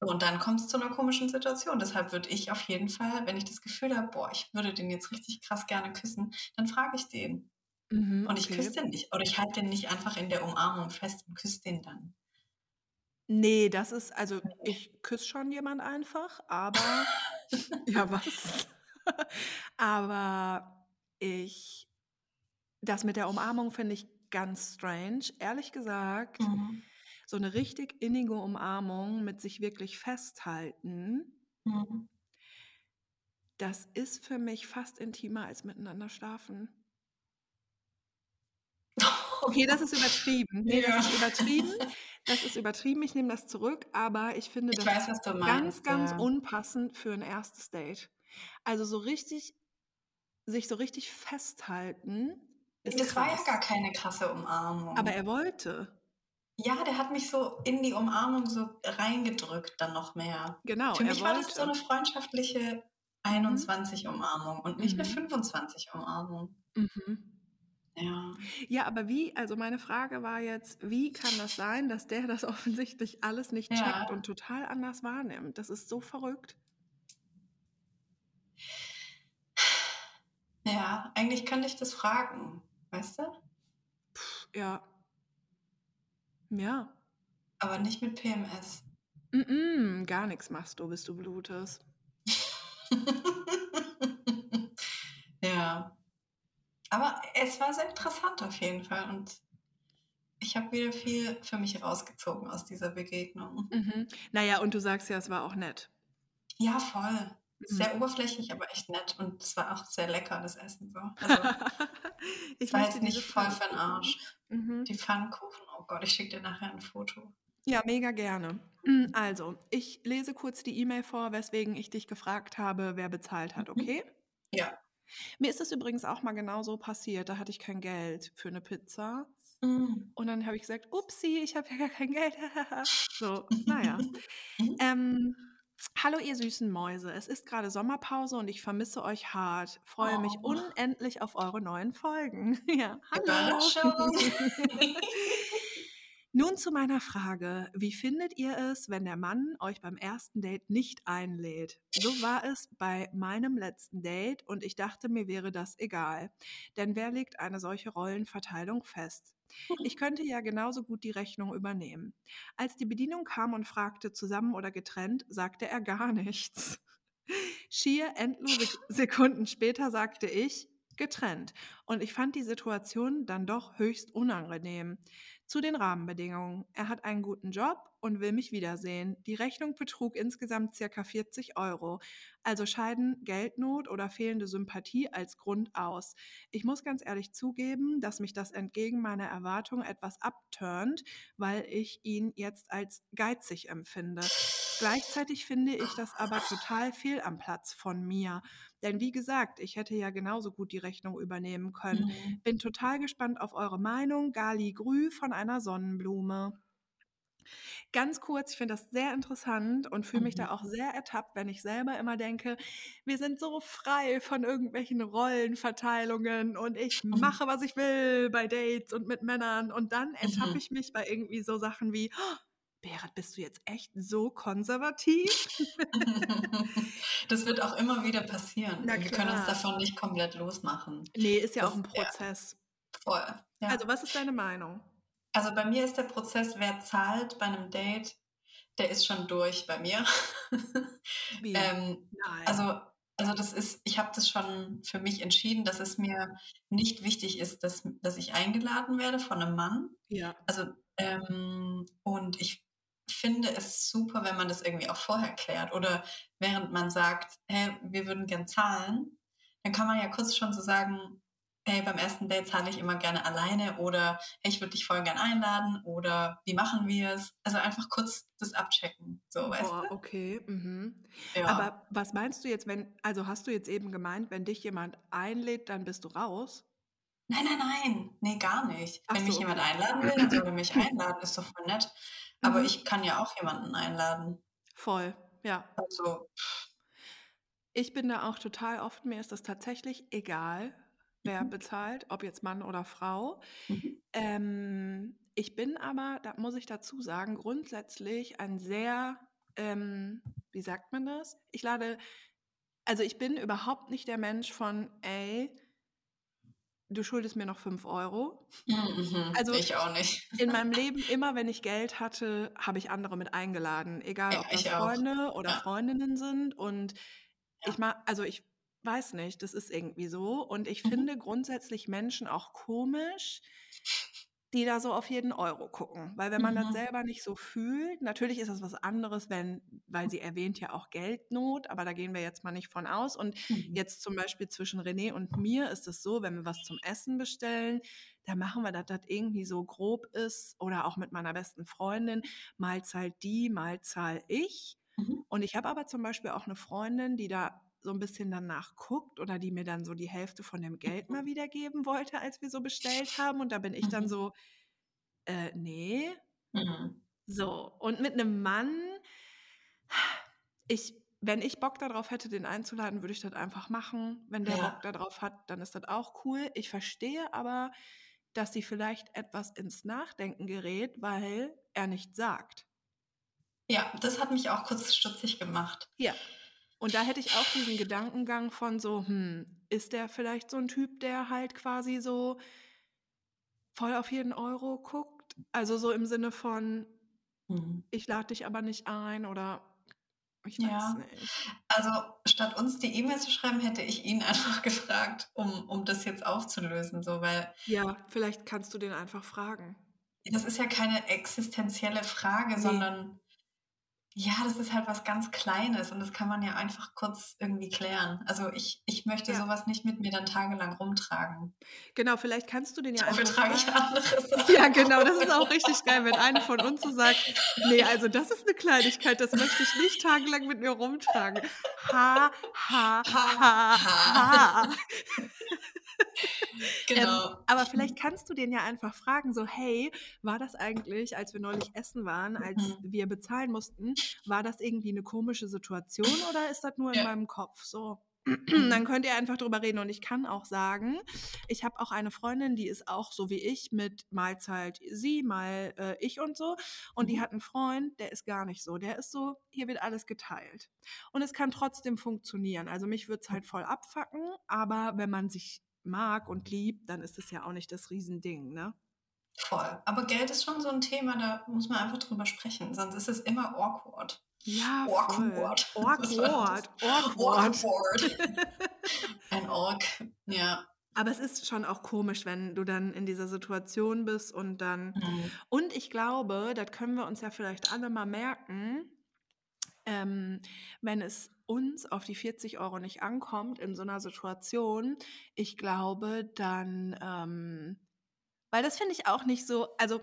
Und dann kommt es zu einer komischen Situation. Deshalb würde ich auf jeden Fall, wenn ich das Gefühl habe, boah, ich würde den jetzt richtig krass gerne küssen, dann frage ich den. Mhm, Und ich okay. küsse den nicht. Oder ich halte den nicht einfach in der Umarmung fest und küsse den dann. Nee, das ist, also <laughs> ich küsse schon jemand einfach, aber ja, was? <laughs> aber ich, das mit der Umarmung finde ich ganz strange. Ehrlich gesagt, Mhm. so eine richtig innige Umarmung mit sich wirklich festhalten, Mhm. das ist für mich fast intimer als miteinander schlafen. <laughs> Okay, das ist übertrieben. Nee, Ja. das ist übertrieben. <laughs> Das ist übertrieben. Ich nehme das zurück, aber ich finde Ich das weiß, ganz, ganz Ja. unpassend für ein erstes Date. Also so richtig, sich so richtig festhalten ist Das war ja krass. gar keine krasse Umarmung. Aber er wollte. ja, der hat mich so in die Umarmung so reingedrückt dann noch mehr. Genau, Für mich war das so eine freundschaftliche 21 Umarmung und nicht eine Mhm. 25 Umarmung. Mhm. Ja. Ja, aber wie, also meine Frage war jetzt, wie kann das sein, dass der das <laughs> offensichtlich alles nicht checkt Ja. und total anders wahrnimmt? Das ist so verrückt. Ja, eigentlich könnte ich das fragen, weißt du? Pff, ja. Ja. Aber nicht mit PMS. Mm-mm, gar nichts machst du, bis du blutest. <laughs> ja. Aber es war sehr interessant auf jeden Fall und ich habe wieder viel für mich rausgezogen aus dieser Begegnung. Mhm. Naja, und du sagst ja, es war auch nett. Ja, voll. Mhm. Sehr oberflächlich, aber echt nett. Und es war auch sehr lecker, das Essen so. <laughs> Also, <laughs> ich war jetzt nicht voll für den. Arsch. Mhm. Die Pfannkuchen, oh Gott, ich schicke dir nachher ein Foto. Ja, mega gerne. Mm, Also, ich lese kurz die E-Mail vor, weswegen ich dich gefragt habe, wer bezahlt hat, Mhm. okay? Ja. Mir ist es übrigens auch mal genauso passiert. Da hatte ich kein Geld für eine Pizza. Mhm. Und dann habe ich gesagt, upsi, ich habe ja gar kein Geld. <laughs> so, naja. Mhm. Ähm, hallo ihr süßen Mäuse, es ist gerade Sommerpause und ich vermisse euch hart. Freue mich Oh. unendlich auf eure neuen Folgen. <laughs> ja, hallo. <laughs> <laughs> Nun zu meiner Frage. Wie findet ihr es, wenn der Mann euch beim ersten Date nicht einlädt? So war es bei meinem letzten Date und ich dachte, mir wäre das egal. Denn wer legt eine solche Rollenverteilung fest? Ich <laughs> könnte ja genauso gut die Rechnung übernehmen. Als die Bedienung kam und fragte, zusammen oder getrennt, sagte er gar <laughs> nichts. Schier endlose <laughs> Sekunden später sagte ich, getrennt. Und ich fand die Situation dann doch höchst unangenehm. Zu den Rahmenbedingungen. Er hat einen guten Job und will mich wiedersehen. Die Rechnung betrug insgesamt circa 40 Euro. Also scheiden Geldnot oder fehlende Sympathie als Grund aus. Ich muss ganz ehrlich zugeben, dass mich das entgegen meiner Erwartung etwas abturnt, weil ich ihn jetzt als geizig empfinde. Gleichzeitig finde ich das aber total fehl am Platz von mir. Denn wie gesagt, ich hätte ja genauso gut die Rechnung übernehmen können. Mhm. Bin total gespannt auf eure Meinung. Gali Grü von einer Sonnenblume. Ganz kurz, ich finde das sehr interessant und fühle mich Mhm. da auch sehr ertappt, wenn ich selber immer denke, wir sind so frei von irgendwelchen Rollenverteilungen und ich Mhm. mache, was ich will bei Dates und mit Männern. Und dann ertappe Mhm. ich mich bei irgendwie so Sachen wie, oh, Berat, bist du jetzt echt so konservativ? <laughs> Das wird auch immer wieder passieren. Na Wir können uns davon nicht komplett losmachen. Nee, ist ja Das- auch ein ja. Prozess. Voll. Ja. Also, was ist deine Meinung? Also bei mir ist der Prozess, wer zahlt bei einem Date, der ist schon durch bei mir. <laughs> Wie? ähm, Nein. also, also das ist, ich habe das schon für mich entschieden, dass es mir nicht wichtig ist, dass, dass ich eingeladen werde von einem Mann. ja. Also, ähm, und ich finde es super, wenn man das irgendwie auch vorher klärt. Oder während man sagt, hey, wir würden gern zahlen, dann kann man ja kurz schon so sagen, hey, beim ersten Date zahle ich immer gerne alleine oder hey, ich würde dich voll gern einladen oder wie machen wir es? Also einfach kurz das abchecken, so, weißt Boah, du? okay. Mhm. Ja. Aber was meinst du jetzt, wenn, also hast du jetzt eben gemeint, wenn dich jemand einlädt, dann bist du raus? nein, nein, nein, nee, gar nicht. Ach Wenn so, mich jemand okay. einladen will, dann soll er mich einladen, ist doch voll nett. Aber Mhm. ich kann ja auch jemanden einladen. Voll, ja. Also, Ich bin da auch total oft, mir ist das tatsächlich egal. Wer Mhm. bezahlt, ob jetzt Mann oder Frau. Mhm. Ähm, ich bin aber, da muss ich dazu sagen, grundsätzlich ein sehr, ähm, wie sagt man das? Ich lade, also ich bin überhaupt nicht der Mensch von, ey, du schuldest mir noch 5 Euro. Mhm. Also Ich auch nicht. in meinem Leben, immer wenn ich Geld hatte, habe ich andere mit eingeladen, egal Ja, ob das ich auch. Freunde oder Ja. Freundinnen sind. Und Ja. ich mag, also ich weiß nicht, das ist irgendwie so. Und ich Mhm. finde grundsätzlich Menschen auch komisch, die da so auf jeden Euro gucken. Weil wenn man das Mhm. selber nicht so fühlt, natürlich ist das was anderes, wenn, weil sie erwähnt ja auch Geldnot, aber da gehen wir jetzt mal nicht von aus. Und Mhm. jetzt zum Beispiel zwischen René und mir ist es so, wenn wir was zum Essen bestellen, da machen wir, dass das irgendwie so grob ist oder auch mit meiner besten Freundin, mal zahlt die, mal zahl ich. Mhm. Und ich habe aber zum Beispiel auch eine Freundin, die da so ein bisschen danach guckt oder die mir dann so die Hälfte von dem Geld mal <laughs> wiedergeben wollte, als wir so bestellt <laughs> haben. Und da bin ich dann Mhm. so, äh, nee. Mhm. So, und mit einem Mann, ich, wenn ich Bock darauf hätte, den einzuladen, würde ich das einfach machen. Wenn der Ja. Bock darauf hat, dann ist das auch cool. Ich verstehe aber, dass sie vielleicht etwas ins Nachdenken gerät, weil er nicht sagt. Ja, das hat mich auch kurz stutzig gemacht. Ja. Und da hätte ich auch diesen Gedankengang von so, hm, ist der vielleicht so ein Typ, der halt quasi so voll auf jeden Euro guckt? Also so im Sinne von, Mhm. ich lade dich aber nicht ein oder ich weiß Ja. nicht. Also statt uns die E-Mail zu schreiben, hätte ich ihn <laughs> einfach gefragt, um, um das jetzt aufzulösen, so, weil Ja, vielleicht kannst du den einfach fragen. das ist ja keine existenzielle Frage, Nee. sondern ja, das ist halt was ganz Kleines und das kann man ja einfach kurz irgendwie klären. Also ich, ich möchte Ja. sowas nicht mit mir dann tagelang rumtragen. Genau, vielleicht kannst du den ja Dafür einfach trage ich andere <laughs> Sachen. Ja, genau, das ist auch richtig geil, wenn eine von uns so sagt, nee, also das ist eine Kleinigkeit, das möchte ich nicht tagelang mit mir rumtragen. Ha, ha, ha, ha. <laughs> Ähm, Genau. aber vielleicht kannst du den ja einfach fragen, so, hey, war das eigentlich, als wir neulich essen waren, als Mhm. wir bezahlen mussten, war das irgendwie eine komische Situation oder ist das nur in Ja. meinem Kopf? So. <clears throat> Mhm. Dann könnt ihr einfach drüber reden. Und ich kann auch sagen, ich habe auch eine Freundin, die ist auch so wie ich, mit mal zahlt sie, mal äh, ich und so. Und die Mhm. hat einen Freund, der ist gar nicht so. Der ist so, hier wird alles geteilt. Und es kann trotzdem funktionieren. Also mich würde es halt voll abfacken, aber wenn man sich mag und liebt, dann ist es ja auch nicht das Riesending, ne? Voll. Aber Geld ist schon so ein Thema, da muss man einfach drüber sprechen, sonst ist es immer awkward. Ja, Awkward. voll. Awkward. <laughs> Awkward. Awkward. <laughs> Ein Ork. Ja. Aber es ist schon auch komisch, wenn du dann in dieser Situation bist und dann. Mhm. Und ich glaube, das können wir uns ja vielleicht alle mal merken, ähm, wenn es uns auf die 40 Euro nicht ankommt in so einer Situation, ich glaube, dann, ähm, weil das finde ich auch nicht so, also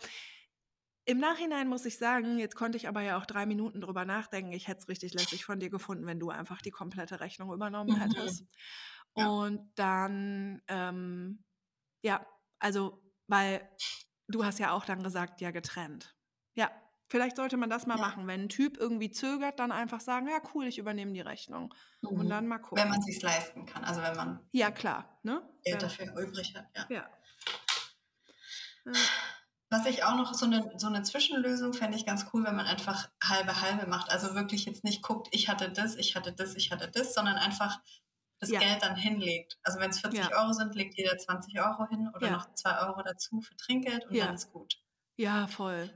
im Nachhinein muss ich sagen, jetzt konnte ich aber ja auch drei Minuten drüber nachdenken. Ich hätte es richtig lässig von dir gefunden, wenn du einfach die komplette Rechnung übernommen <laughs> hättest. Ja. Und dann, ähm, ja, also, weil du hast ja auch dann gesagt, ja, getrennt. Ja, vielleicht sollte man das mal Ja. machen. Wenn ein Typ irgendwie zögert, dann einfach sagen, ja, cool, ich übernehme die Rechnung. Und Mhm. dann mal Wenn gucken. man sich leisten kann, also wenn man Ja, klar, ne? Geld Ja. dafür übrig hat, ja. Ja. Ja. Was ich auch noch so eine, so eine Zwischenlösung fände ich ganz cool, wenn man einfach halbe halbe macht. Also wirklich jetzt nicht guckt, ich hatte das, ich hatte das, ich hatte das, sondern einfach das Ja. Geld dann hinlegt. Also wenn es 40 Ja. Euro sind, legt jeder 20 Euro hin oder Ja. noch 2 Euro dazu für Trinkgeld und dann ist gut. Ja, voll.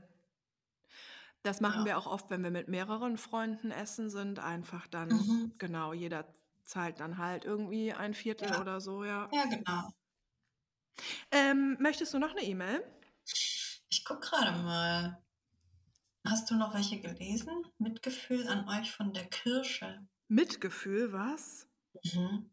Das machen wir auch oft, wenn wir mit mehreren Freunden essen sind. Einfach dann, Mhm. genau, jeder zahlt dann halt irgendwie ein Viertel oder so, ja. Ja, genau. Ähm, möchtest du noch eine E-Mail? Ich gucke gerade mal. Hast du noch welche gelesen? Mitgefühl an euch von der Kirsche. Mitgefühl, was? Mhm.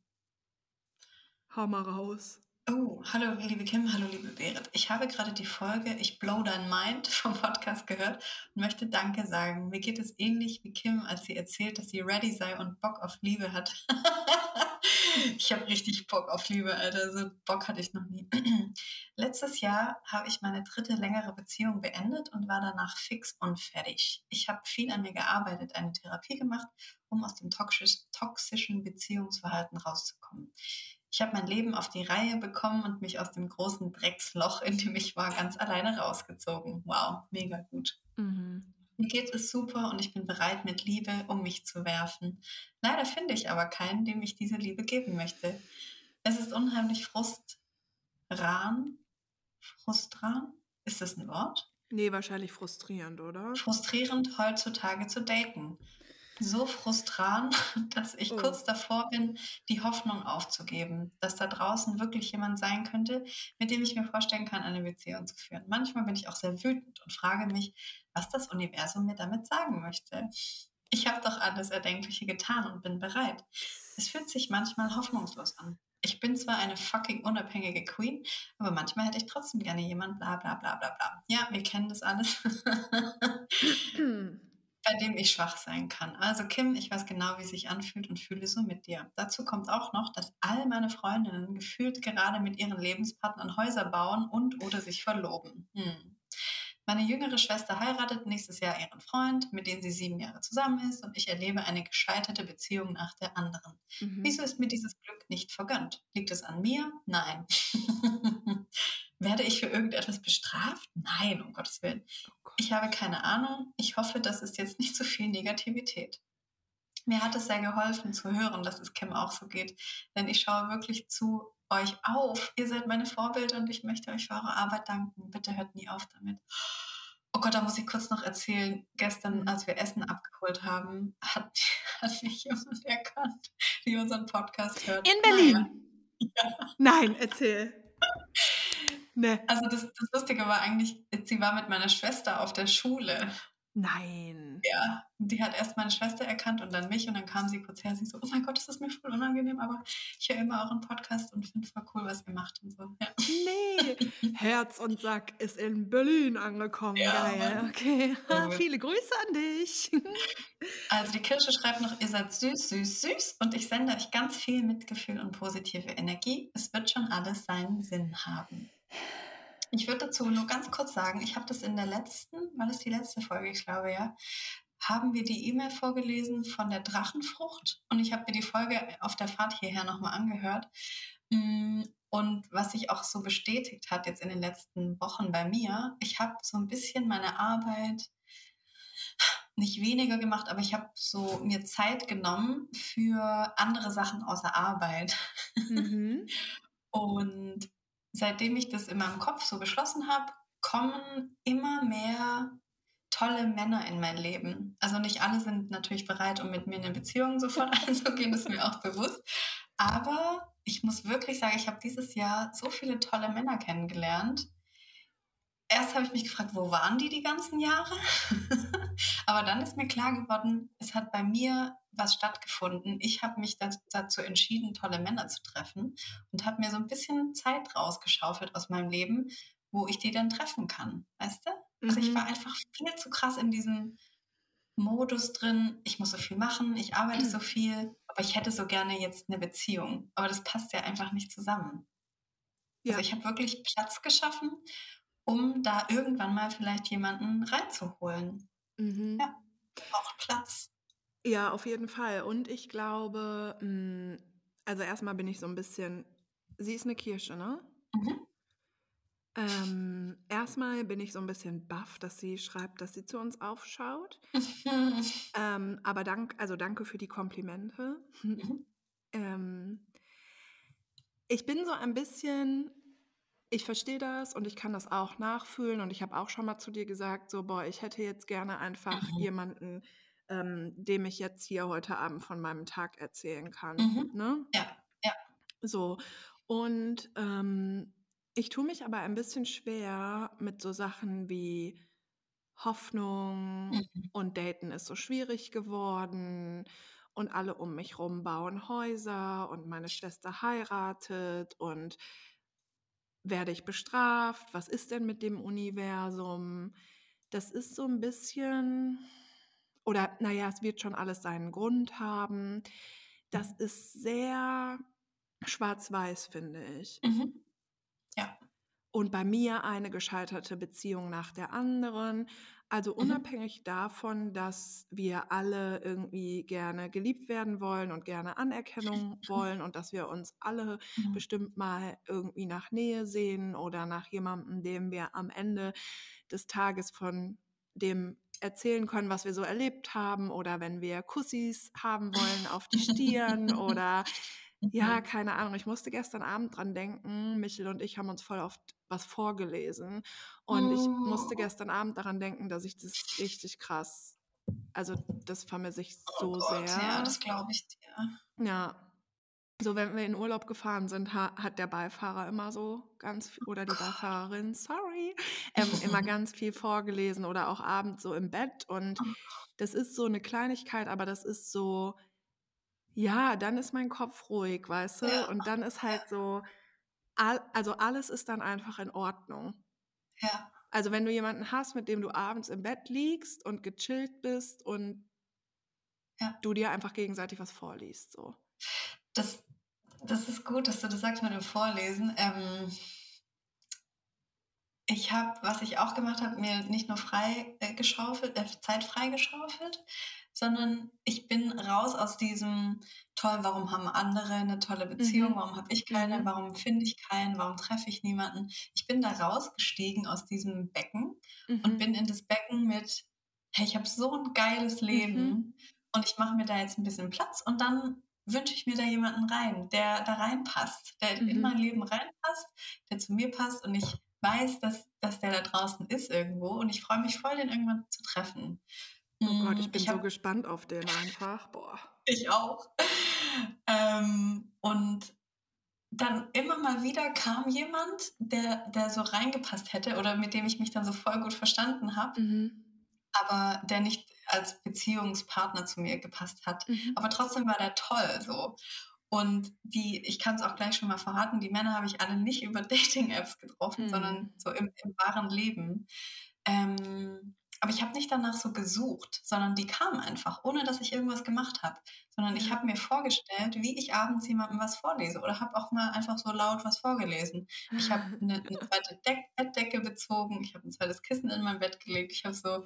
Hau mal raus. Oh, hallo liebe Kim, hallo liebe Berit. Ich habe gerade die Folge Ich blow dein Mind <laughs> vom Podcast gehört und möchte Danke sagen. Mir geht es ähnlich wie Kim, als sie erzählt, dass sie ready sei und Bock auf Liebe hat. <laughs> ich habe richtig Bock auf Liebe, Alter. So Bock hatte ich noch nie. <clears throat> Letztes Jahr habe ich meine dritte längere Beziehung beendet und war danach fix und fertig. Ich habe viel an mir gearbeitet, eine Therapie gemacht, um aus dem toxisch, toxischen Beziehungsverhalten rauszukommen. Ich habe mein Leben auf die Reihe bekommen und mich aus dem großen Drecksloch, in dem ich war, ganz alleine rausgezogen. Wow, mega gut. Mhm. Mir geht es super und ich bin bereit, mit Liebe um mich zu werfen. Leider finde ich aber keinen, dem ich diese Liebe geben möchte. Es ist unheimlich frustran. Frustran? Ist das ein Wort? Nee, wahrscheinlich frustrierend, oder? Frustrierend heutzutage zu daten. So frustrant, <laughs> dass ich oh. kurz davor bin, die Hoffnung aufzugeben, dass da draußen wirklich jemand sein könnte, mit dem ich mir vorstellen kann, eine Beziehung zu führen. Manchmal bin ich auch sehr wütend und frage mich, was das Universum mir damit sagen möchte. Ich habe doch alles Erdenkliche getan und bin bereit. Es fühlt sich manchmal hoffnungslos an. Ich bin zwar eine fucking unabhängige Queen, aber manchmal hätte ich trotzdem gerne jemand, bla bla bla bla bla. Ja, wir kennen das alles. <laughs> <clears throat> bei dem ich schwach sein kann. Also Kim, ich weiß genau, wie es sich anfühlt und fühle so mit dir. Dazu kommt auch noch, dass all meine Freundinnen gefühlt gerade mit ihren Lebenspartnern Häuser bauen und oder sich verloben. Hm. Meine jüngere Schwester heiratet nächstes Jahr ihren Freund, mit dem sie sieben Jahre zusammen ist, und ich erlebe eine gescheiterte Beziehung nach der anderen. Mhm. Wieso ist mir dieses Glück nicht vergönnt? Liegt es an mir? Nein. <laughs> Werde ich für irgendetwas bestraft? Nein, um Gottes Willen. Oh ich habe keine Ahnung. Ich hoffe, das ist jetzt nicht zu viel Negativität. Mir hat es sehr geholfen zu hören, dass es Kim auch so geht, denn ich schaue wirklich zu euch auf. Ihr seid meine Vorbilder und ich möchte euch für eure Arbeit danken. Bitte hört nie auf damit. Oh Gott, da muss ich kurz noch erzählen. Gestern, als wir Essen abgeholt haben, hat, <laughs> hat mich jemand erkannt, die unseren Podcast hört. In Berlin? Naja. <laughs> Ja. Nein, erzähl. Nee. Also das, das Lustige war eigentlich, sie war mit meiner Schwester auf der Schule Nein. Ja, die hat erst meine Schwester erkannt und dann mich und dann kam sie kurz her, sie so, oh mein Gott, das ist mir voll unangenehm, aber ich höre immer euren Podcast und finde voll cool, was ihr macht und so. Ja. Nee, <laughs> Herz und Sack ist in Berlin angekommen. Ja, Geil, Mann. okay. <laughs> Viele Grüße an dich. <laughs> Also die Kirsche schreibt noch, ihr seid süß, süß, süß und ich sende euch ganz viel Mitgefühl und positive Energie. Es wird schon alles seinen Sinn haben. Ich würde dazu nur ganz kurz sagen, ich habe das in der letzten, war das die letzte Folge, ich glaube ja, haben wir die E-Mail vorgelesen von der Drachenfrucht und ich habe mir die Folge auf der Fahrt hierher nochmal angehört. Mm, und was sich auch so bestätigt hat jetzt in den letzten Wochen bei mir, ich habe so ein bisschen meine Arbeit nicht weniger gemacht, aber ich habe so mir Zeit genommen für andere Sachen außer Arbeit. Mhm. <laughs> Und seitdem ich das in meinem Kopf so beschlossen habe, kommen immer mehr tolle Männer in mein Leben. Also nicht alle sind natürlich bereit, um mit mir in eine Beziehung <laughs> sofort einzugehen, ist mir auch bewusst. Aber ich muss wirklich sagen, ich habe dieses Jahr so viele tolle Männer kennengelernt. Erst habe ich mich gefragt, wo waren die die ganzen Jahre? <laughs> Aber dann ist mir klar geworden, es hat bei mir was stattgefunden. Ich habe mich dazu entschieden, tolle Männer zu treffen und habe mir so ein bisschen Zeit rausgeschaufelt aus meinem Leben, wo ich die dann treffen kann. Weißt du? Also mhm. ich war einfach viel zu krass in diesem Modus drin, ich muss so viel machen, ich arbeite so viel, aber ich hätte so gerne jetzt eine Beziehung. Aber das passt ja einfach nicht zusammen. Ja. Also ich habe wirklich Platz geschaffen, um da irgendwann mal vielleicht jemanden reinzuholen. Mhm. Ja, auch Platz. Ja, auf jeden Fall. Und ich glaube, hm, also erstmal bin ich so ein bisschen, sie ist eine Kirsche, ne? Mhm. Ähm, erstmal bin ich so ein bisschen baff, dass sie schreibt, dass sie zu uns aufschaut. <laughs> ähm, aber dank, also danke für die Komplimente. Mhm. <laughs> ähm, ich bin so ein bisschen, ich verstehe das und ich kann das auch nachfühlen und ich habe auch schon mal zu dir gesagt, so, boah, ich hätte jetzt gerne einfach mhm. jemanden, ähm, dem ich jetzt hier heute Abend von meinem Tag erzählen kann. Mhm. Ne? Ja, ja. So. Und ähm, ich tue mich aber ein bisschen schwer mit so Sachen wie Hoffnung mhm. und Daten ist so schwierig geworden und alle um mich rum bauen Häuser und meine Schwester heiratet und werde ich bestraft? Was ist denn mit dem Universum? Das ist so ein bisschen, oder naja, es wird schon alles seinen Grund haben. Das mhm. ist sehr schwarz-weiß, finde ich. Mhm. Ja. Und bei mir eine gescheiterte Beziehung nach der anderen. Also Mhm. unabhängig davon, dass wir alle irgendwie gerne geliebt werden wollen und gerne Anerkennung wollen und dass wir uns alle Mhm. bestimmt mal irgendwie nach Nähe sehen oder nach jemandem, dem wir am Ende des Tages von dem erzählen können, was wir so erlebt haben oder wenn wir Kussis haben wollen auf die Stirn <laughs> oder ja, Mhm. keine Ahnung. Ich musste gestern Abend dran denken. Michel und ich haben uns voll oft was vorgelesen und ich musste Oh. gestern Abend daran denken, dass ich das richtig krass also, das vermisse ich Oh so Gott, ja, sehr. das glaube ich dir. Ja. So, wenn wir in Urlaub gefahren sind, ha hat der Beifahrer immer so ganz v Oh oder die Gott. Beifahrerin, sorry, ähm, immer <laughs> ganz viel vorgelesen oder auch abends so im Bett und Oh. das ist so 'ne Kleinigkeit, aber das ist so ja, dann ist mein Kopf ruhig, weißt du? Ja, Und dann ist halt so all also, alles ist dann einfach in Ordnung. Ja. Also, wenn du jemanden hast, mit dem du abends im Bett liegst und gechillt bist und Ja. du dir einfach gegenseitig was vorliest, so. Das das ist gut, dass du das sagst mit dem Vorlesen. Ähm ich habe was ich auch gemacht habe, mir nicht nur frei, äh, geschaufelt äh, Zeit freigeschaufelt, sondern ich bin raus aus diesem: „Toll, warum haben andere 'ne tolle Beziehung? Mhm. Warum habe ich keine? Mhm. Warum finde ich keinen? Warum treffe ich niemanden?“ Ich bin da rausgestiegen aus diesem Becken und Mhm. bin in das Becken mit: „Hey, ich habe so 'n geiles Mhm. Leben und ich mache mir da jetzt 'n bisschen Platz und dann wünsche ich mir da jemanden rein, der da reinpasst, der in mein Mhm. Leben reinpasst, der zu mir passt und ich weiß, dass dass der da draußen ist irgendwo und ich freue mich voll, den irgendwann zu treffen.“ Oh Gott, ich bin ich so habe gespannt auf den einfach. Boah. <laughs> Ich auch. Ähm, und dann immer mal wieder kam jemand, der der so reingepasst hätte oder mit dem ich mich dann so voll gut verstanden habe, Mhm. aber der nicht als Beziehungspartner zu mir gepasst hat. Mhm. Aber trotzdem war der toll so. Und die ich kann's auch gleich schon mal verraten, die Männer habe ich alle nicht über <laughs> Dating-Apps getroffen, sondern Mhm. so im im wahren Leben. Ähm, aber ich habe nicht danach so gesucht, sondern die kamen einfach, ohne dass ich irgendwas gemacht habe. Sondern ich habe mir vorgestellt, wie ich abends jemandem was vorlese oder habe auch mal einfach so laut was vorgelesen. Ich habe 'ne 'ne 2. Deck Bettdecke bezogen, ich habe 'n 2. Kissen in mein Bett gelegt. Ich habe so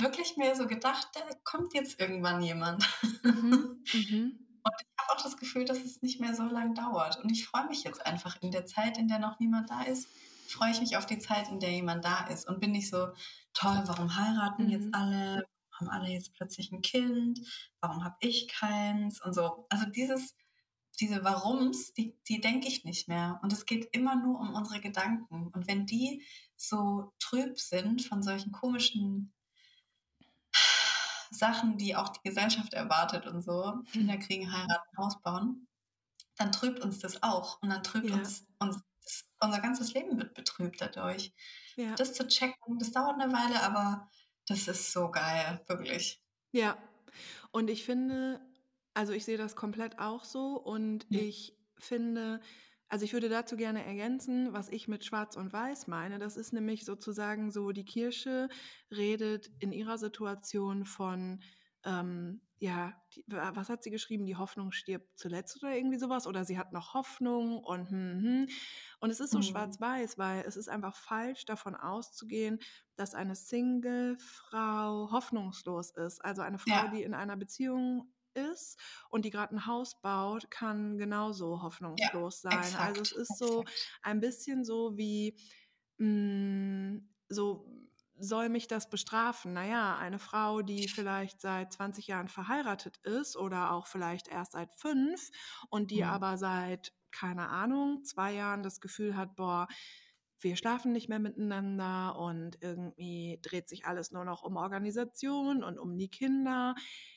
wirklich mir so gedacht: „Da kommt jetzt irgendwann jemand.“ Mhm. <laughs> Mhm. Und ich habe auch das Gefühl, dass es nicht mehr so lang dauert. Und ich freue mich jetzt einfach in der Zeit, in der noch niemand da ist, freue ich mich auf die Zeit, in der jemand da ist und bin nicht so: „Toll, warum heiraten jetzt Mhm. alle? Haben alle jetzt plötzlich 'n Kind? Warum habe ich keins?“ Und so. Also, dieses diese Warums, die die denke ich nicht mehr. Und es geht immer nur um unsere Gedanken. Und wenn die so trüb sind von solchen komischen Sachen, die auch die Gesellschaft erwartet und so, Kinder kriegen, heiraten, Haus bauen, dann trübt uns das auch. Und dann trübt Ja. uns uns unser ganzes Leben wird betrübt dadurch. Ja. Das zu checken, das dauert 'ne Weile, aber das ist so geil, wirklich. Ja. Und ich finde also, ich sehe das komplett auch so und Mhm. ich finde also, ich würde dazu gerne ergänzen, was ich mit Schwarz und Weiß meine. Das ist nämlich sozusagen so die Kirche redet in ihrer Situation von, ähm, ja, die wa was hat sie geschrieben? Die Hoffnung stirbt zuletzt oder irgendwie so was oder sie hat noch Hoffnung und hm, hm. Und es ist so Mhm. schwarz-weiß, weil es ist einfach falsch, davon auszugehen, dass eine Singlefrau hoffnungslos ist. Also, eine Frau, Ja. die in einer Beziehung ist und die grad 'n Haus baut, kann genauso Ja, hoffnungslos sein. Also, es exakt, ist so exakt. ein bisschen so wie, hm, so soll mich das bestrafen? Na ja, eine Frau, die vielleicht seit 20 Jahren verheiratet ist oder auch vielleicht erst seit 5 und die Mhm. aber seit, keine Ahnung, 2 Jahren das Gefühl hat: „Boah, wir schlafen nicht mehr miteinander und irgendwie dreht sich alles nur noch um Organisation und um die Kinder.“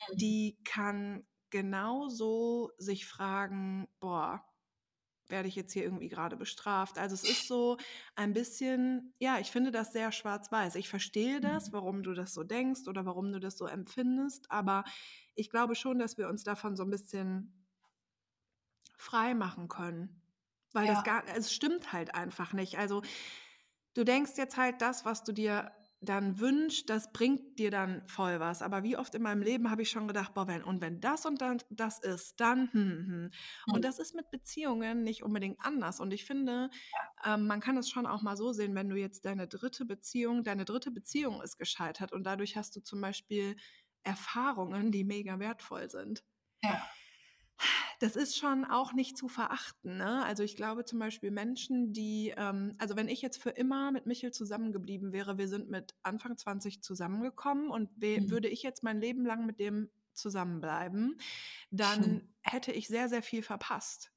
Mhm. Die kann genauso sich fragen: „Boah, werde ich jetzt hier irgendwie grade bestraft?“ Also, es ist so ein bisschen ja, ich finde das sehr schwarz-weiß. Ich verstehe das, Mhm. warum du das so denkst oder warum du das so empfindest, aber ich glaube schon, dass wir uns davon so 'n bisschen freimachen können, weil das Ja. gar es stimmt halt einfach nicht. Also, du denkst jetzt halt das, was du dir dann wünscht, das bringt dir dann voll was. Aber wie oft in meinem Leben habe ich schon gedacht, boah, wenn, und wenn das und dann das ist, dann, hm, hm. hm. Und Mhm. das ist mit Beziehungen nicht unbedingt anders. Und ich finde, ähm, man kann es schon auch mal so sehen, wenn du jetzt deine dritte Beziehung, deine dritte Beziehung ist gescheitert und dadurch hast du zum Beispiel Erfahrungen, die mega wertvoll sind. Ja. Das ist schon auch nicht zu verachten. Ne? Also ich glaube zum Beispiel Menschen, die, ähm, also wenn ich jetzt für immer mit Michel zusammengeblieben wäre, wir sind mit Anfang 20 zusammengekommen und Mhm. würde ich jetzt mein Leben lang mit dem zusammenbleiben, dann Hm. hätte ich sehr, sehr viel verpasst.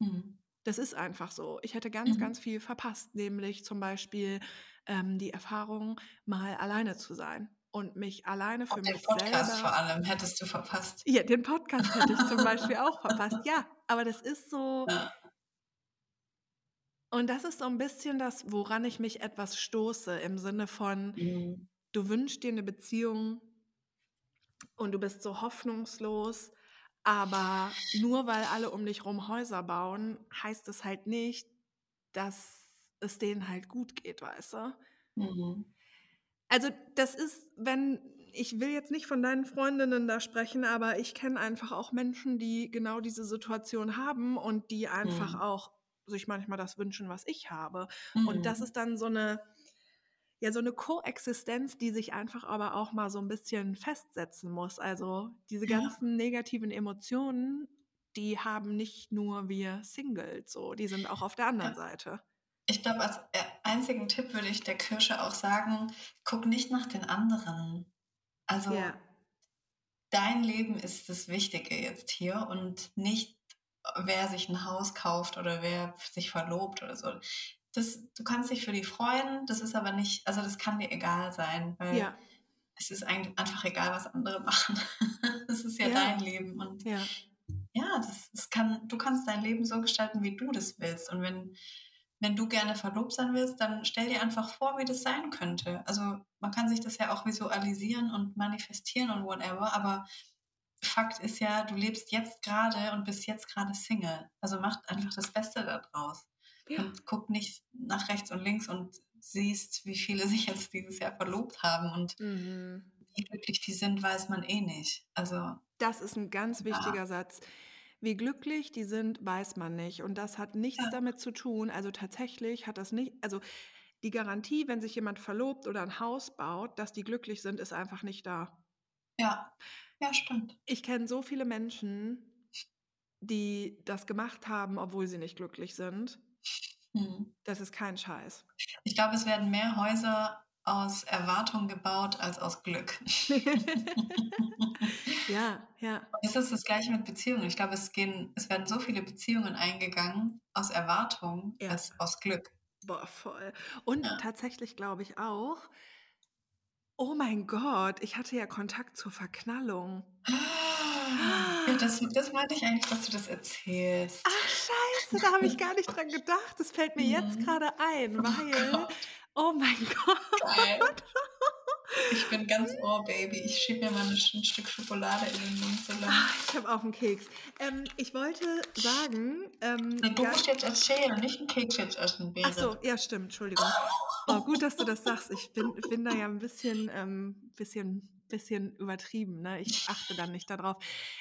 Mhm. Das ist einfach so. Ich hätte ganz, Mhm. ganz viel verpasst, nämlich zum Beispiel ähm, die Erfahrung, mal alleine zu sein und mich alleine für Und den mich Podcast selber. vor allem hättest du verpasst. Ja, den Podcast hätte ich zum <laughs> Beispiel auch verpasst. Ja, aber das ist so. Ja. Und das ist so ein bisschen das, woran ich mich etwas stoße, im Sinne von, Mhm. du wünschst dir eine Beziehung und du bist so hoffnungslos, aber nur weil alle um dich rum Häuser bauen, heißt es halt nicht, dass es denen halt gut geht, weißt du? Mhm. Also das ist, wenn, ich will jetzt nicht von deinen Freundinnen da sprechen, aber ich kenne einfach auch Menschen, die genau diese Situation haben und die einfach Mhm. auch sich manchmal das wünschen, was ich habe. Und das Mhm. ist dann so eine, ja, so eine Koexistenz, die sich einfach aber auch mal so ein bisschen festsetzen muss. Also diese Ja. ganzen negativen Emotionen, die haben nicht nur wir Singles, so, die sind auch auf der anderen Ja. Seite. Ich glaube, als äh, einzigen Tipp würde ich der Kirsche auch sagen, guck nicht nach den anderen. Also Ja. dein Leben ist das Wichtige jetzt hier und nicht, wer sich ein Haus kauft oder wer sich verlobt oder so. Das, du kannst dich für die freuen, das ist aber nicht, also das kann dir egal sein, weil Ja, es ist eigentlich einfach egal, was andere machen. <laughs> Das ist ja, Ja. dein Leben und ja. ja, das, das kann, du kannst dein Leben so gestalten, wie du das willst. Und wenn, wenn du gerne verlobt sein willst, dann stell dir einfach vor, wie das sein könnte. Also man kann sich das ja auch visualisieren und manifestieren und whatever, aber Fakt ist ja, du lebst jetzt gerade und bist jetzt gerade Single. Also mach einfach das Beste daraus. Ja. Und guck nicht nach rechts und links und siehst, wie viele <laughs> sich jetzt dieses Jahr verlobt haben und Mhm. wie glücklich die sind, weiß man eh nicht. Also Das ist ein ganz Ja. wichtiger Satz. Wie glücklich die sind, weiß man nicht. Und das hat nichts Ja. damit zu tun. Also tatsächlich hat das nicht, also die Garantie, wenn sich jemand verlobt oder ein Haus baut, dass die glücklich sind, ist einfach nicht da. ja, ja, stimmt. Ich kenne so viele Menschen, die das gemacht haben, obwohl sie nicht glücklich sind. Mhm. Das ist kein Scheiß. Ich glaube, es werden mehr Häuser aus Erwartung gebaut als aus Glück. <laughs> ja, ja. Es ist das gleiche mit Beziehungen. Ich glaube, es, gehen, es werden so viele Beziehungen eingegangen aus Erwartung Ja. als aus Glück. Boah, voll. Und Ja. tatsächlich glaube ich auch, oh mein Gott, ich hatte ja Kontakt zur Verknallung. <gasps> Ja, das, das meinte ich eigentlich, dass du das erzählst. Ach scheiße, da habe ich gar nicht dran gedacht. Das fällt mir jetzt Mhm. gerade ein, Oh weil, Gott, oh mein Gott. Ich bin ganz <laughs> Ohr, Baby. Ich schiebe mir mal ein Stück Schokolade in den Mund so lang. Ah, Ich habe auch einen Keks. Ähm, ich wollte sagen, ähm, Nee, du musst jetzt erzählen, nicht einen Keks jetzt essen, ach so, Berit. ja stimmt, Entschuldigung. Oh, gut, dass du das sagst. Ich bin, bin da ja ein bisschen, ähm, bisschen, bisschen übertrieben. Ne? Ich achte dann nicht darauf.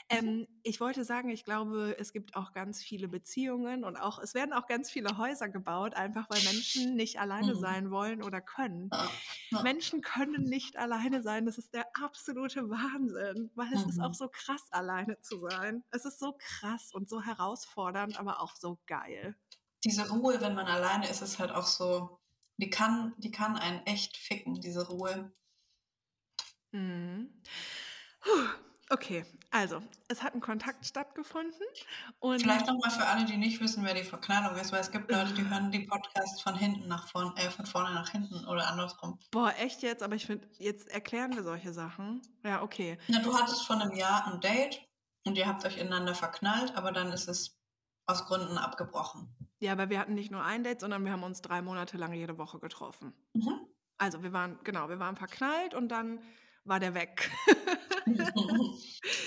Ähm, ich wollte sagen, ich glaube, es gibt auch ganz viele Beziehungen und auch es werden auch ganz viele Häuser gebaut, einfach weil Menschen nicht alleine Mhm. sein wollen oder können. Ja, ja. Menschen können nicht alleine sein. Das ist der absolute Wahnsinn, weil es ist auch Mhm. so krass, alleine zu sein. Es ist so krass und so herausfordernd, aber auch so geil. Diese Ruhe, wenn man alleine ist, ist halt auch so, die kann, die kann einen echt ficken, diese Ruhe. Mhm. Puh. Okay, also es hat ein Kontakt stattgefunden und Vielleicht nochmal für alle, die nicht wissen, wer die Verknallung ist, weil es gibt Leute, die hören die Podcasts von hinten nach vorne, äh, von vorne nach hinten oder andersrum. boah, echt jetzt, aber ich finde, jetzt erklären wir solche Sachen. Ja, okay. Na, du hattest vor einem Jahr ein Date und ihr habt euch ineinander verknallt, aber dann ist es aus Gründen abgebrochen. Ja, aber wir hatten nicht nur ein Date, sondern wir haben uns drei Monate lang jede Woche getroffen. Mhm. Also wir waren, genau, wir waren verknallt und dann war der weg. <laughs>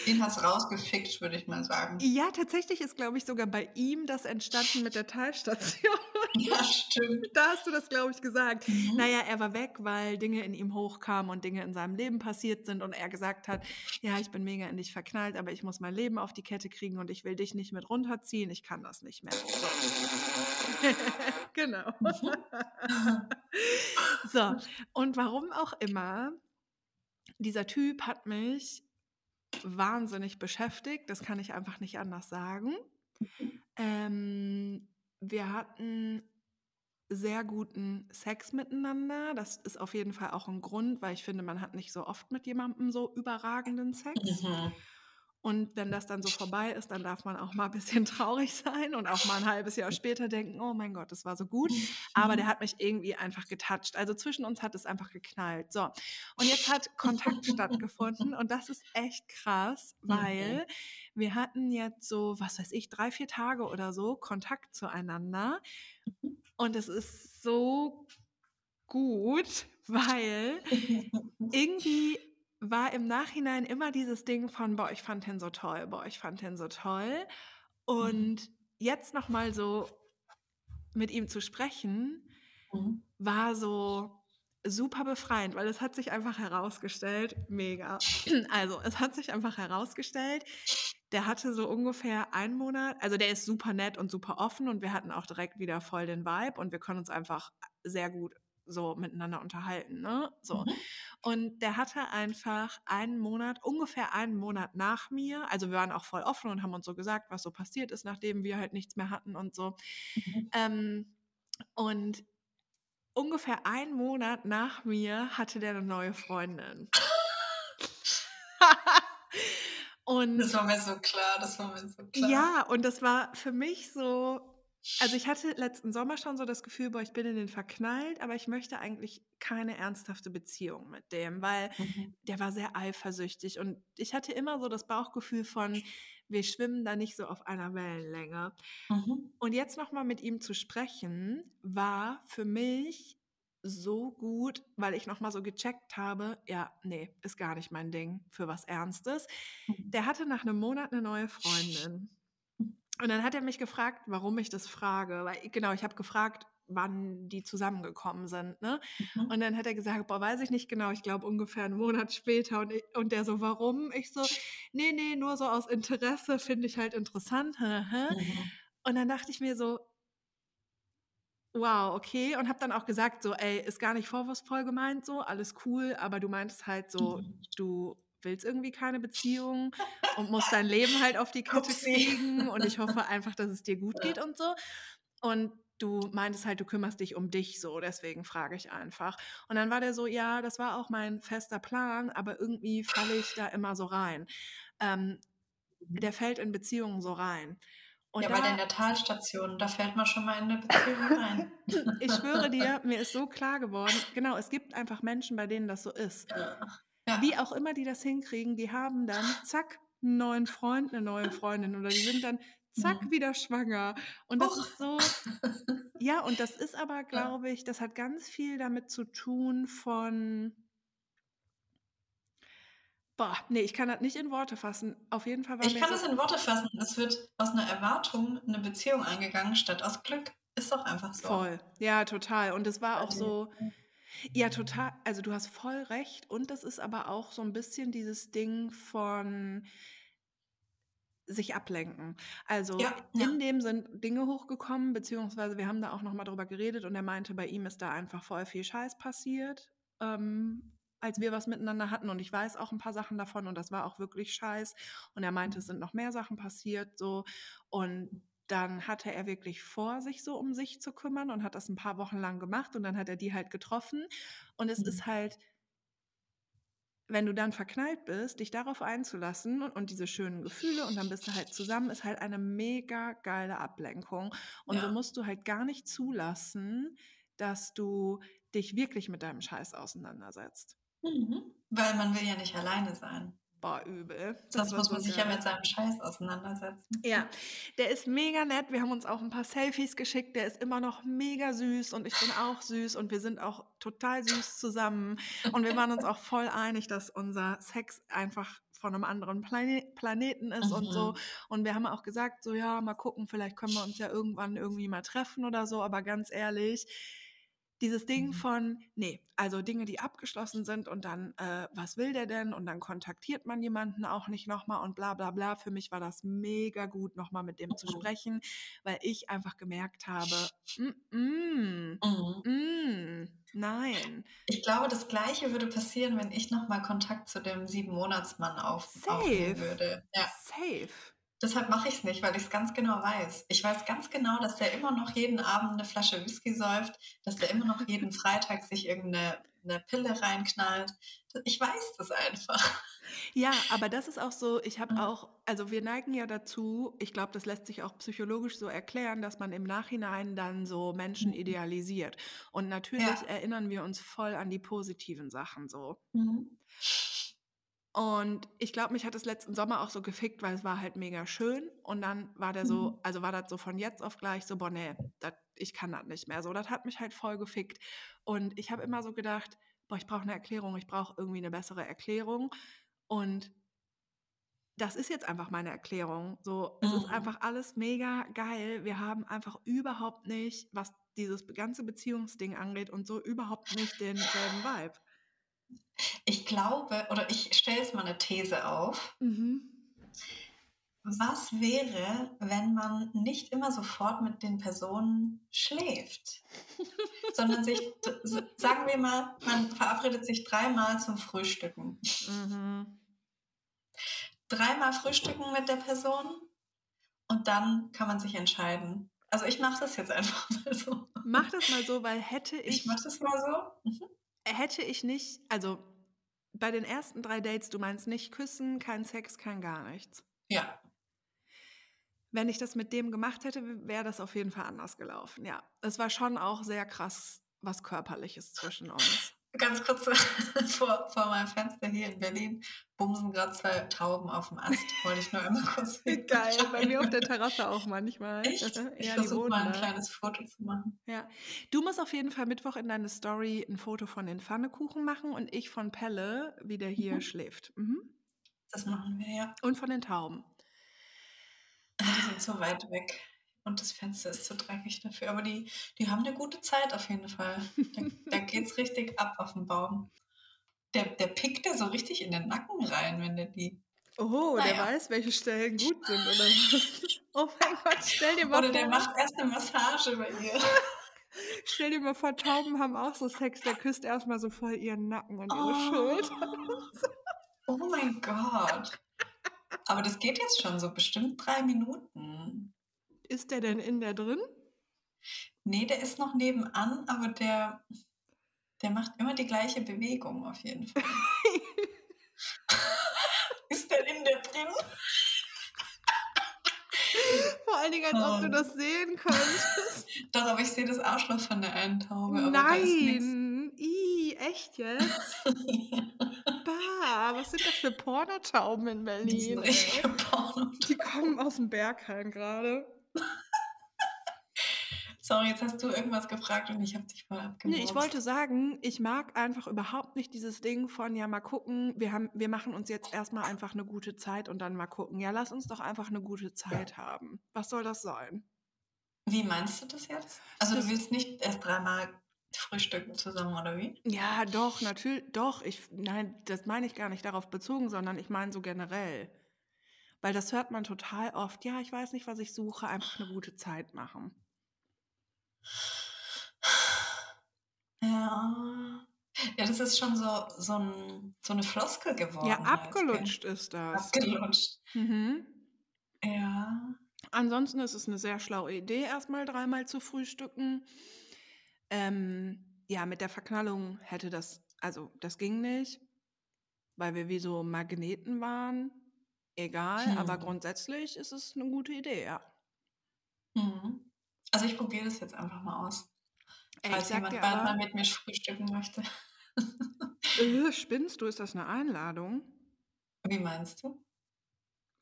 Den hast rausgefickt, würde ich mal sagen. Ja, tatsächlich ist, glaube ich, sogar bei ihm das entstanden mit der Teilstation. <laughs> Ja, stimmt. Da hast du das, glaube ich, gesagt. Mhm. Naja, er war weg, weil Dinge in ihm hochkamen und Dinge in seinem Leben passiert sind und er gesagt hat, ja, ich bin mega in dich verknallt, aber ich muss mein Leben auf die Kette kriegen und ich will dich nicht mit runterziehen, ich kann das nicht mehr. <laughs> Genau. so, und warum auch immer, dieser Typ hat mich wahnsinnig beschäftigt, das kann ich einfach nicht anders sagen. Ähm, wir hatten sehr guten Sex miteinander. Das ist auf jeden Fall auch ein Grund, weil ich finde, man hat nicht so oft mit jemandem so überragenden Sex. Mhm. Und wenn das dann so vorbei ist, dann darf man auch mal ein bisschen <laughs> traurig sein und auch mal ein halbes Jahr später denken, oh mein Gott, das war so gut. Aber der hat mich irgendwie einfach getoucht. Also zwischen uns hat es einfach geknallt. So. Und jetzt hat Kontakt stattgefunden und das ist echt krass, weil wir hatten jetzt so, was weiß ich, drei, vier Tage oder so Kontakt zueinander. Und es ist so gut, weil <laughs> irgendwie war im Nachhinein immer dieses Ding von, boah, ich fand den so toll, boah, ich fand den so toll. Und jetzt nochmal so mit ihm zu sprechen, Mhm. war so super befreiend, weil es hat sich einfach herausgestellt, mega. <clears throat> Also es hat sich einfach herausgestellt, der hatte so ungefähr einen Monat, also der ist super nett und super offen und wir hatten auch direkt wieder voll den Vibe und wir können uns einfach sehr gut so miteinander unterhalten, ne? So. Mhm. Und der hatte einfach einen Monat, ungefähr einen Monat nach mir, also wir waren auch voll offen und haben uns so gesagt, was so passiert ist, nachdem wir halt nichts mehr hatten und so. Mhm. Ähm, und ungefähr einen Monat nach mir hatte der eine neue Freundin. <laughs> und Das war mir so klar, das war mir so klar. ja, und das war für mich so, also ich hatte letzten Sommer schon so das Gefühl, boah, ich bin in den verknallt, aber ich möchte eigentlich keine ernsthafte Beziehung mit dem, weil Mhm. der war sehr eifersüchtig und ich hatte immer so das Bauchgefühl von, wir schwimmen da nicht so auf einer Wellenlänge. Mhm. Und jetzt nochmal mit ihm zu sprechen, war für mich so gut, weil ich nochmal so gecheckt habe, ja, nee, ist gar nicht mein Ding für was Ernstes. Mhm. Der hatte nach einem Monat eine neue Freundin. Und dann hat er mich gefragt, warum ich das frage. Weil, genau, ich habe gefragt, wann die zusammengekommen sind. Ne? Mhm. Und dann hat er gesagt, boah, weiß ich nicht genau, ich glaube ungefähr einen Monat später. Und, ich, und der so, warum? Ich so, nee, nee, nur so aus Interesse, finde ich halt interessant. Mhm. Und dann dachte ich mir so, wow, okay. Und habe dann auch gesagt, so, ey, ist gar nicht vorwurfsvoll gemeint, so, alles cool, aber du meintest halt so, Mhm. du willst irgendwie keine Beziehung und musst dein <laughs> Leben halt auf die Kette kriegen und ich hoffe <laughs> einfach, dass es dir gut geht und so. Und du meintest halt, du kümmerst dich um dich so, deswegen frage ich einfach. Und dann war der so, ja, das war auch mein fester Plan, aber irgendwie falle ich da immer so rein. Ähm, der fällt in Beziehungen so rein. Und ja, da, in der Talstation, da fällt man schon mal in eine Beziehung rein. <laughs> ich schwöre dir, mir ist so klar geworden, genau, es gibt einfach Menschen, bei denen das so ist. Ja. Ja. Wie auch immer die das hinkriegen, die haben dann, zack, einen neuen Freund, eine neue Freundin oder die sind dann, zack, Mhm. wieder schwanger. Und das Huch. ist so, <laughs> ja, und das ist aber, glaube ich, das hat ganz viel damit zu tun von, boah, nee, ich kann das nicht in Worte fassen. Auf jeden Fall war Ich kann so, das in Worte fassen. Es wird aus einer Erwartung eine Beziehung eingegangen, statt aus Glück. Ist doch einfach so. Voll. Ja, total. Und es war auch so, ja, total. Also du hast voll recht. Und das ist aber auch so ein bisschen dieses Ding von sich ablenken. Also Ja, ja. in dem sind Dinge hochgekommen, beziehungsweise wir haben da auch nochmal drüber geredet und er meinte, bei ihm ist da einfach voll viel Scheiß passiert, ähm, als wir was miteinander hatten. Und ich weiß auch ein paar Sachen davon und das war auch wirklich Scheiß. Und er meinte, es sind noch mehr Sachen passiert, so. Und dann hatte er wirklich vor, sich so um sich zu kümmern und hat das ein paar Wochen lang gemacht und dann hat er die halt getroffen. Und es Mhm. ist halt, wenn du dann verknallt bist, dich darauf einzulassen und, und diese schönen Gefühle und dann bist du halt zusammen, ist halt eine mega geile Ablenkung. Und so Ja. musst du halt gar nicht zulassen, dass du dich wirklich mit deinem Scheiß auseinandersetzt. Mhm. Weil man will ja nicht alleine sein. Super übel. Das muss war man so sich ja mit seinem Scheiß auseinandersetzen. Ja, der ist mega nett. Wir haben uns auch ein paar Selfies geschickt. Der ist immer noch mega süß und ich bin auch süß und wir sind auch total süß zusammen. Und wir waren uns auch voll einig, dass unser Sex einfach von einem anderen Plane Planeten ist und so. Mhm. Und wir haben auch gesagt, so ja, mal gucken, vielleicht können wir uns ja irgendwann irgendwie mal treffen oder so. Aber ganz ehrlich, dieses Ding Mhm. von, nee, also Dinge, die abgeschlossen sind und dann, äh, was will der denn? Und dann kontaktiert man jemanden auch nicht nochmal und bla bla bla. Für mich war das mega gut, nochmal mit dem zu Mhm. sprechen, weil ich einfach gemerkt habe, mm, mm, Mhm. mm, nein. Ich glaube, das Gleiche würde passieren, wenn ich nochmal Kontakt zu dem Sieben-Monatsmann auf, aufnehmen würde. Ja. Safe. Deshalb mache ich es nicht, weil ich es ganz genau weiß. Ich weiß ganz genau, dass der immer noch jeden Abend eine Flasche Whisky säuft, dass der immer noch jeden Freitag sich irgendeine eine Pille reinknallt. Ich weiß das einfach. Ja, aber das ist auch so, ich habe Mhm. auch, also wir neigen ja dazu, ich glaube, das lässt sich auch psychologisch so erklären, dass man im Nachhinein dann so Menschen Mhm. idealisiert. Und natürlich Ja. erinnern wir uns voll an die positiven Sachen so. Mhm. Und ich glaube, mich hat es letzten Sommer auch so gefickt, weil es war halt mega schön. Und dann war der so, Mhm. also war das so von jetzt auf gleich so, boah, nee, dat, ich kann das nicht mehr. So, das hat mich halt voll gefickt. Und ich habe immer so gedacht, boah, ich brauche eine Erklärung, ich brauche irgendwie eine bessere Erklärung. Und das ist jetzt einfach meine Erklärung. So, es ist Mhm. einfach alles mega geil. Wir haben einfach überhaupt nicht, was dieses ganze Beziehungsding angeht und so überhaupt nicht denselben Vibe. Ich glaube, oder ich stelle jetzt mal eine These auf. Mhm. Was wäre, wenn man nicht immer sofort mit den Personen schläft, <laughs> sondern sich, sagen wir mal, man verabredet sich dreimal zum Frühstücken. Mhm. Dreimal frühstücken mit der Person und dann kann man sich entscheiden. Also ich mache das jetzt einfach mal so. Mach das mal so, weil hätte Ich ich, mache das mal so. Mhm. Hätte ich nicht, also bei den ersten drei Dates, du meinst nicht küssen, kein Sex, kein gar nichts. Ja, Wenn ich das mit dem gemacht hätte, wäre das auf jeden Fall anders gelaufen. Ja, es war schon auch sehr krass was Körperliches zwischen uns. Ganz kurz <laughs> vor, vor meinem Fenster hier in Berlin bumsen gerade zwei Tauben auf dem Ast. Wollte ich nur einmal <laughs> kurz <laughs> Geil, bei mir auf der Terrasse auch manchmal. Echt? Ich ja, versuche mal ein da. kleines Foto zu machen. Ja. Du musst auf jeden Fall Mittwoch in deine Story ein Foto von den Pfannekuchen machen und ich von Pelle, wie der hier Mhm. schläft. Mhm. Das machen wir ja. Und von den Tauben. Die sind so weit weg und das Fenster ist zu dreckig dafür. Aber die, die haben eine gute Zeit auf jeden Fall. Da, da <laughs> geht's richtig ab auf dem Baum. Der, der pickt dir so richtig in den Nacken rein, wenn der die. Oh, der Naja. weiß, welche Stellen gut sind, oder was? <laughs> Oh mein Gott, stell dir mal Oder vor. der macht erst eine Massage bei ihr. <laughs> Stell dir mal vor, Tauben haben auch so Sex, der küsst erstmal so voll ihren Nacken und ihre Schulter. Oh mein Gott. Aber das geht jetzt schon so bestimmt drei Minuten. Ist der denn in der drin? Nee, der ist noch nebenan, aber der, der macht immer die gleiche Bewegung auf jeden Fall. <laughs> ist der in der drin? Vor allen Dingen, als ob du Oh. das sehen könntest. Doch, aber ich sehe das Arschloch von der einen Taube. Nein! Ih, echt jetzt? <laughs> Bah, was sind das für Pornotauben in Die Berlin? sind ey? richtige Porno. Die kommen aus dem Berghain gerade. Sorry, jetzt hast du irgendwas gefragt und ich habe dich mal abgemurkst. Nee, ich wollte sagen, ich mag einfach überhaupt nicht dieses Ding von, ja, mal gucken, wir, haben, wir machen uns jetzt erstmal einfach eine gute Zeit und dann mal gucken. Ja, lass uns doch einfach eine gute Zeit haben. Was soll das sein? Wie meinst du das jetzt? Also Das- du willst nicht erst dreimal frühstücken zusammen, oder wie? Ja, doch, natürlich, doch. Ich, nein, das meine ich gar nicht darauf bezogen, sondern ich meine so generell. Weil das hört man total oft. Ja, ich weiß nicht, was ich suche, einfach eine gute Zeit machen. Ja. Ja, das ist schon so, so, ein, so eine Floskel geworden. Ja, abgelutscht ist das. Abgelutscht. Mhm. Ja. Ansonsten ist es eine sehr schlaue Idee, erstmal dreimal zu frühstücken. Ähm, ja, mit der Verknallung hätte das, also das ging nicht, weil wir wie so Magneten waren. Egal, Hm. aber grundsätzlich ist es eine gute Idee, ja. Mhm. Also ich probiere das jetzt einfach mal aus. Ey, ich Falls jemand bald aber, mal mit mir frühstücken möchte. <laughs> äh, spinnst du, ist das eine Einladung? Wie meinst du?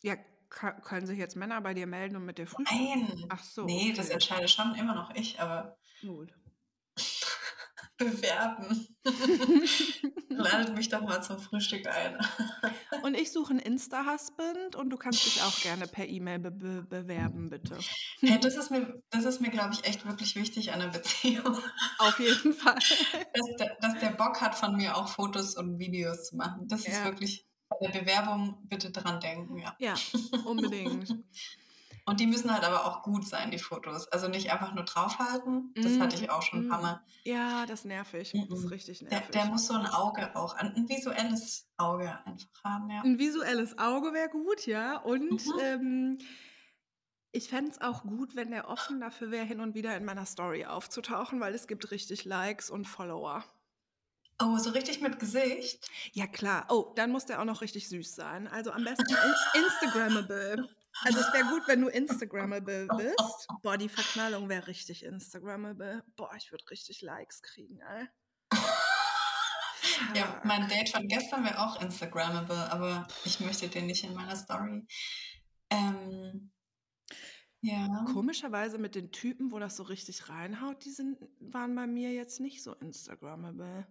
Ja, können sich jetzt Männer bei dir melden und mit dir frühstücken? Nein. Ach so. Nee, das okay. entscheide schon immer noch ich, aber Gut. Bewerben. <laughs> Ladet mich doch mal zum Frühstück ein. <laughs> Und ich suche einen Insta-Husband und du kannst dich auch gerne per E-Mail be be bewerben, bitte. Hey, das ist mir, das ist mir, glaube ich, echt wirklich wichtig an einer Beziehung. Auf jeden Fall. <laughs> Dass der, dass der Bock hat, von mir auch Fotos und Videos zu machen. Das ist Ja. wirklich bei der Bewerbung bitte dran denken, ja. Ja, unbedingt. Und die müssen halt aber auch gut sein, die Fotos. Also nicht einfach nur draufhalten. Das hatte ich auch schon ein paar Mm, Mal. Ja, das nervig. Das ist Mhm. richtig Der, nervig. der muss so ein Auge auch, ein, ein visuelles Auge einfach haben, ja. Ein visuelles Auge wäre gut, ja. Und Mhm. ähm, ich fände es auch gut, wenn der offen dafür wäre, hin und wieder in meiner Story aufzutauchen, weil es gibt richtig Likes und Follower. Oh, so richtig mit Gesicht. Ja, klar. Oh, dann muss der auch noch richtig süß sein. Also am besten in <laughs> Instagrammable. Also es wäre gut, wenn du Instagrammable <laughs> bist. Boah, die Verknallung wäre richtig Instagrammable. Boah, ich würde richtig Likes kriegen, ey. <laughs> Ja, mein Date von gestern wäre auch Instagrammable, aber ich möchte den nicht in meiner Story. Ähm, ja. Komischerweise mit den Typen, wo das so richtig reinhaut, die sind, waren bei mir jetzt nicht so Instagrammable.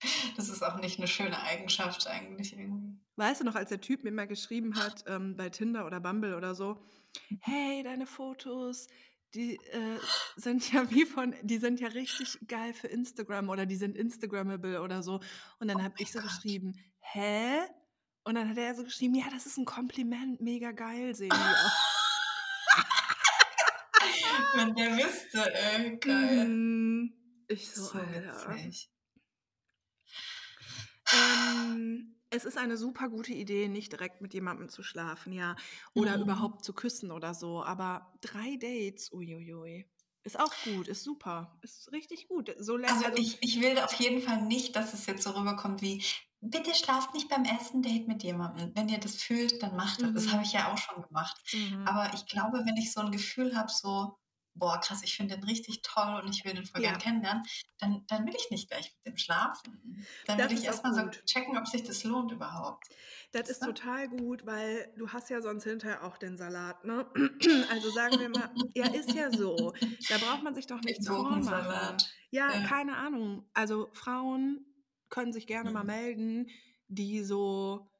<laughs> Das ist auch nicht eine schöne Eigenschaft eigentlich irgendwie. Weißt du noch, als der Typ mir mal geschrieben hat, ähm, bei Tinder oder Bumble oder so, hey, deine Fotos, die äh, sind ja wie von, die sind ja richtig geil für Instagram oder die sind Instagrammable oder so. Und dann habe mein ich so Gott. geschrieben, hä? Und dann hat er so geschrieben, ja, das ist ein Kompliment, mega geil, sehen die aus. <laughs> Wenn der wüsste, ey, geil. Mhm. Ich so, So Alter. witzig. Ähm, es ist eine super gute Idee, nicht direkt mit jemandem zu schlafen, ja. Oder Mhm. überhaupt zu küssen oder so. Aber drei Dates, uiuiui. Ist auch gut, ist super. Ist richtig gut. So Also ich, ich will auf jeden Fall nicht, dass es jetzt so rüberkommt wie, bitte schlaft nicht beim ersten Date mit jemandem. Wenn ihr das fühlt, dann macht das. Das Mhm. habe ich ja auch schon gemacht. Mhm. Aber ich glaube, wenn ich so ein Gefühl habe, so, boah, krass, ich finde den richtig toll und ich will den voll Ja. gern kennenlernen, dann, dann will ich nicht gleich mit dem schlafen. Dann Das will ich erstmal so checken, ob sich das lohnt überhaupt. Das ist du? total gut, weil du hast ja sonst hinterher auch den Salat, ne? <clears throat> Also sagen wir mal, ja, ist ja so. Da braucht man sich doch Den nichts vormachen. Ja, Ja. keine Ahnung. Also Frauen können sich gerne mal Mhm. melden, die so,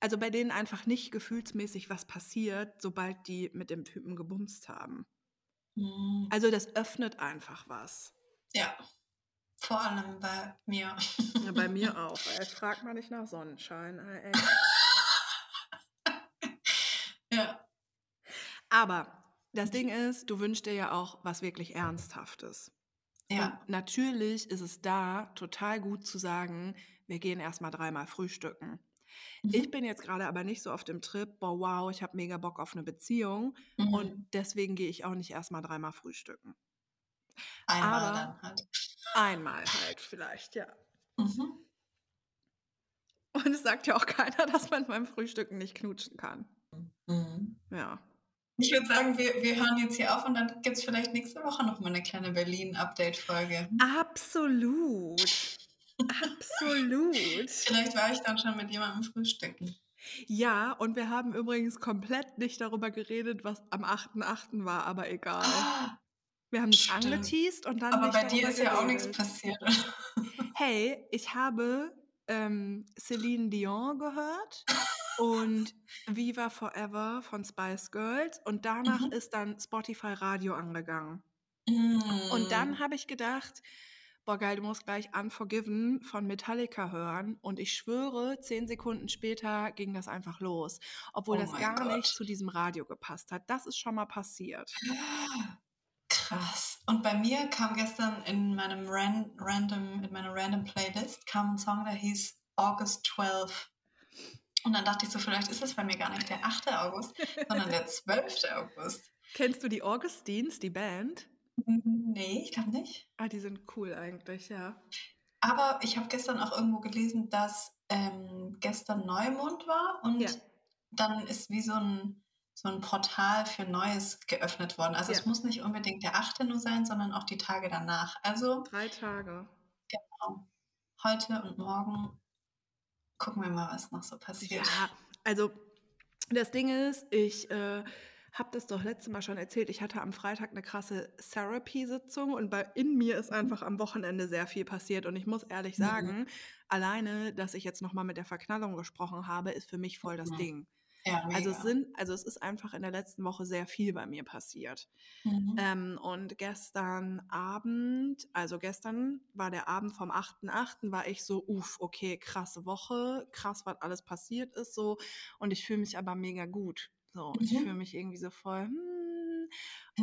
also bei denen einfach nicht gefühlsmäßig was passiert, sobald die mit dem Typen gebumst haben. Mhm. Also das öffnet einfach was. Ja, vor allem bei mir. Ja, bei mir <laughs> auch. Ey. Frag mal nicht nach Sonnenschein. Ey. <laughs> ja. Aber das Ding ist, du wünschst dir ja auch was wirklich Ernsthaftes. Ja. Und natürlich ist es da total gut zu sagen, wir gehen erstmal dreimal frühstücken. Ich Mhm. bin jetzt gerade aber nicht so auf dem Trip, boah, wow, ich habe mega Bock auf eine Beziehung Mhm. und deswegen gehe ich auch nicht erstmal dreimal frühstücken. Einmal aber- dann halt. Einmal halt vielleicht, ja. Mhm. Und es sagt ja auch <laughs> keiner, dass man beim Frühstücken nicht knutschen kann. Mhm. Ja. Ich würde sagen, wir, wir hören jetzt hier auf und dann gibt es vielleicht nächste Woche noch mal eine kleine Berlin-Update-Folge. Absolut. Absolut. <laughs> Vielleicht war ich dann schon mit jemandem frühstücken. Ja, und wir haben übrigens komplett nicht darüber geredet, was am 8.8. war, aber egal. Ah, Wir haben es Stimmt. angeteased und dann Aber bei dir ist ja auch nichts geredet. passiert. <laughs> Hey, ich habe ähm, Celine Dion gehört und Viva Forever von Spice Girls und danach Mhm. ist dann Spotify Radio angegangen. Mm. Und dann habe ich gedacht, boah geil, du musst gleich Unforgiven von Metallica hören und ich schwöre, zehn Sekunden später ging das einfach los, obwohl Oh das gar Gott. nicht zu diesem Radio gepasst hat. Das ist schon mal passiert. Krass. Und bei mir kam gestern in meinem Ran random, in meiner random Playlist kam ein Song, der hieß August 12. Und dann dachte ich so, vielleicht ist es bei mir gar nicht der 8. August, sondern der 12. August. Kennst du die Augustines, die Band? Nee, ich glaube nicht. Ah, die sind cool eigentlich, ja. Aber ich habe gestern auch irgendwo gelesen, dass ähm, gestern Neumond war und Ja. dann ist wie so ein, so ein Portal für Neues geöffnet worden. Also Ja. es muss nicht unbedingt der 8. nur sein, sondern auch die Tage danach. Also Drei Tage. heute und morgen gucken wir mal, was noch so passiert. Ja, also das Ding ist, ich äh, habe das doch letztes Mal schon erzählt. Ich hatte am Freitag eine krasse Therapy-Sitzung und bei, in mir ist einfach am Wochenende sehr viel passiert. Und ich muss ehrlich Mhm. sagen, alleine, dass ich jetzt nochmal mit der Verknallung gesprochen habe, ist für mich voll das Mhm. Ding. Ja. Also es sind, also es ist einfach in der letzten Woche sehr viel bei mir passiert. mhm. Ähm, und gestern Abend, also gestern war der Abend vom 8.8., war ich so, uff, okay, krasse Woche, krass, was alles passiert ist so. Und ich fühle mich aber mega gut. So, ich Mhm. fühle mich irgendwie so voll, hm.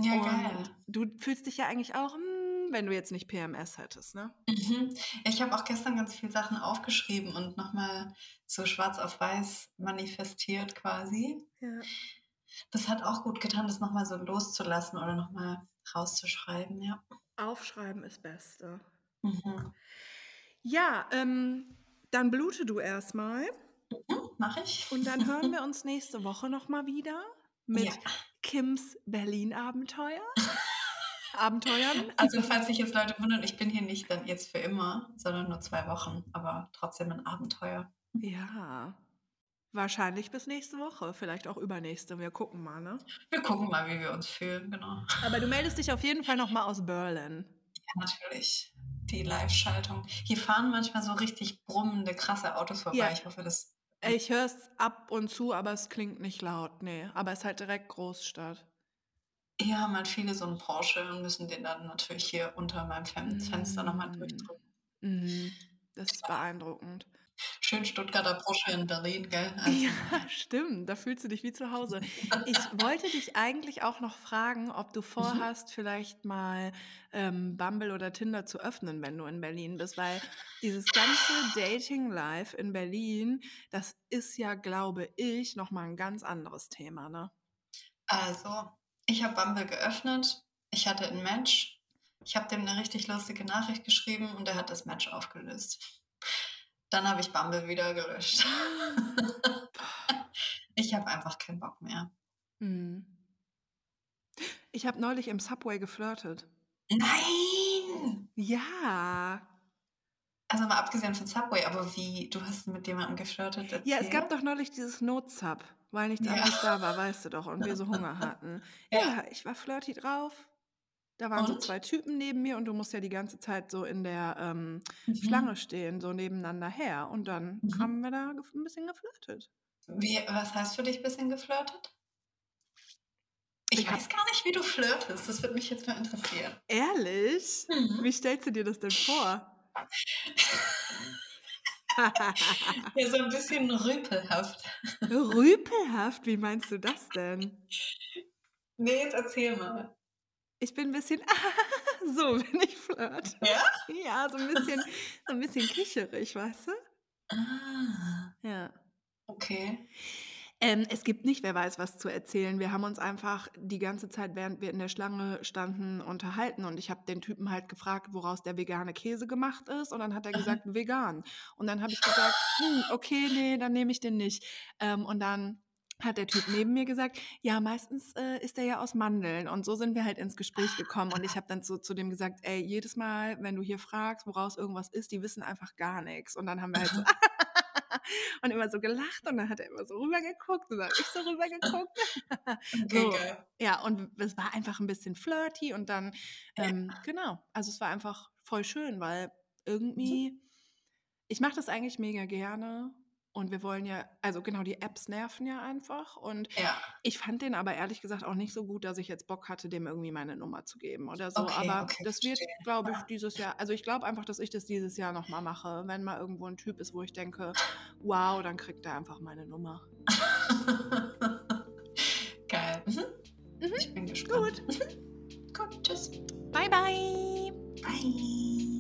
ja, Und geil. du fühlst dich ja eigentlich auch, hm, wenn du jetzt nicht PMS hättest, ne? Mhm. Ich habe auch gestern ganz viele Sachen aufgeschrieben und nochmal so schwarz auf weiß manifestiert quasi. Ja. Das hat auch gut getan, das nochmal so loszulassen oder nochmal rauszuschreiben, ja. Aufschreiben ist Beste. Mhm. Ja, ähm, dann blute du erstmal Mhm, Mach ich. und dann hören wir <laughs> uns nächste Woche nochmal wieder mit Ja. Kims Berlin-Abenteuer. Abenteuern. Also falls sich jetzt Leute wundern, ich bin hier nicht dann jetzt für immer, sondern nur zwei Wochen, aber trotzdem ein Abenteuer. Ja. Wahrscheinlich bis nächste Woche, vielleicht auch übernächste. Wir gucken mal, ne? Wir gucken mal, wie wir uns fühlen, genau. Aber du meldest dich auf jeden Fall nochmal aus Berlin. Ja, natürlich. Die Live-Schaltung. Hier fahren manchmal so richtig brummende, krasse Autos vorbei. Ja. Ich hoffe, das. Ich höre es ab und zu, aber es klingt nicht laut. Nee, aber es ist halt direkt Großstadt. Hier haben halt viele so einen Porsche und müssen den dann natürlich hier unter meinem Fen Fenster nochmal durchdrücken. Mhm. Das ist beeindruckend. Schön Stuttgarter Porsche in Berlin, gell? <laughs> Also, Ja, stimmt. Da fühlst du dich wie zu Hause. Ich wollte dich eigentlich auch noch fragen, ob du <laughs> vorhast, vielleicht mal ähm, Bumble oder Tinder zu öffnen, wenn du in Berlin bist, weil dieses ganze Dating-Life in Berlin, das ist ja, glaube ich, nochmal ein ganz anderes Thema, ne? Also, ich habe Bumble geöffnet. Ich hatte ein Match. Ich habe dem eine richtig lustige Nachricht geschrieben und er hat das Match aufgelöst. Dann habe ich Bumble wieder gelöscht. <laughs> ich habe einfach keinen Bock mehr. Mhm. Ich habe neulich im Subway geflirtet. Nein! Ja. Also mal abgesehen von Subway, aber wie? Du hast mit jemandem geflirtet? Ja, es gab doch neulich dieses Not-Sub, weil nichts Ja. anderes da war, weißt du doch, und wir so Hunger <laughs> hatten. Ja. Ja, ich war flirty drauf. Da waren so Und? zwei Typen neben mir und du musst ja die ganze Zeit so in der ähm, Mhm. Schlange stehen, so nebeneinander her. Und dann Mhm. haben wir da ein bisschen geflirtet. Wie, was heißt für dich ein bisschen geflirtet? Ich, Ich weiß gar nicht, wie du flirtest. Das würde mich jetzt mal interessieren. Ehrlich? Mhm. Wie stellst du dir das denn vor? <laughs> Ja, so ein bisschen rüpelhaft. Rüpelhaft, wie meinst du das denn? Nee, jetzt erzähl mal. Ich bin ein bisschen <laughs> so, wenn ich flirte. Ja? Ja, so ein bisschen, so ein bisschen kicherig, weißt du? Ah, Ja. okay. Ähm, es gibt nicht, wer weiß, was zu erzählen. Wir haben uns einfach die ganze Zeit, während wir in der Schlange standen, unterhalten. Und ich habe den Typen halt gefragt, woraus der vegane Käse gemacht ist. Und dann hat er gesagt, <laughs> vegan. Und dann habe ich gesagt, hm, okay, nee, dann nehme ich den nicht. Ähm, und dann hat der Typ neben mir gesagt, ja, meistens äh, ist der ja aus Mandeln. Und so sind wir halt ins Gespräch gekommen. Und ich habe dann so zu dem gesagt, ey, jedes Mal, wenn du hier fragst, woraus irgendwas ist, die wissen einfach gar nichts. Und dann haben wir halt so <laughs> und immer so gelacht und dann hat er immer so rübergeguckt und dann habe ich so rübergeguckt. <laughs> Okay, So. Ja, und es war einfach ein bisschen flirty und dann, Ja. ähm, genau, also es war einfach voll schön, weil irgendwie, ich mache das eigentlich mega gerne und wir wollen ja, also genau, die Apps nerven ja einfach und Ja, ich fand den aber ehrlich gesagt auch nicht so gut, dass ich jetzt Bock hatte, dem irgendwie meine Nummer zu geben oder so. Okay, aber okay, das wird, glaube ich, dieses Jahr, also ich glaube einfach, dass ich das dieses Jahr nochmal mache. Wenn mal irgendwo ein Typ ist, wo ich denke, wow, dann kriegt er einfach meine Nummer. <laughs> geil. Mhm. Mhm. Ich bin gespannt. Gut. Mhm. Gut, tschüss. Bye, bye. Bye.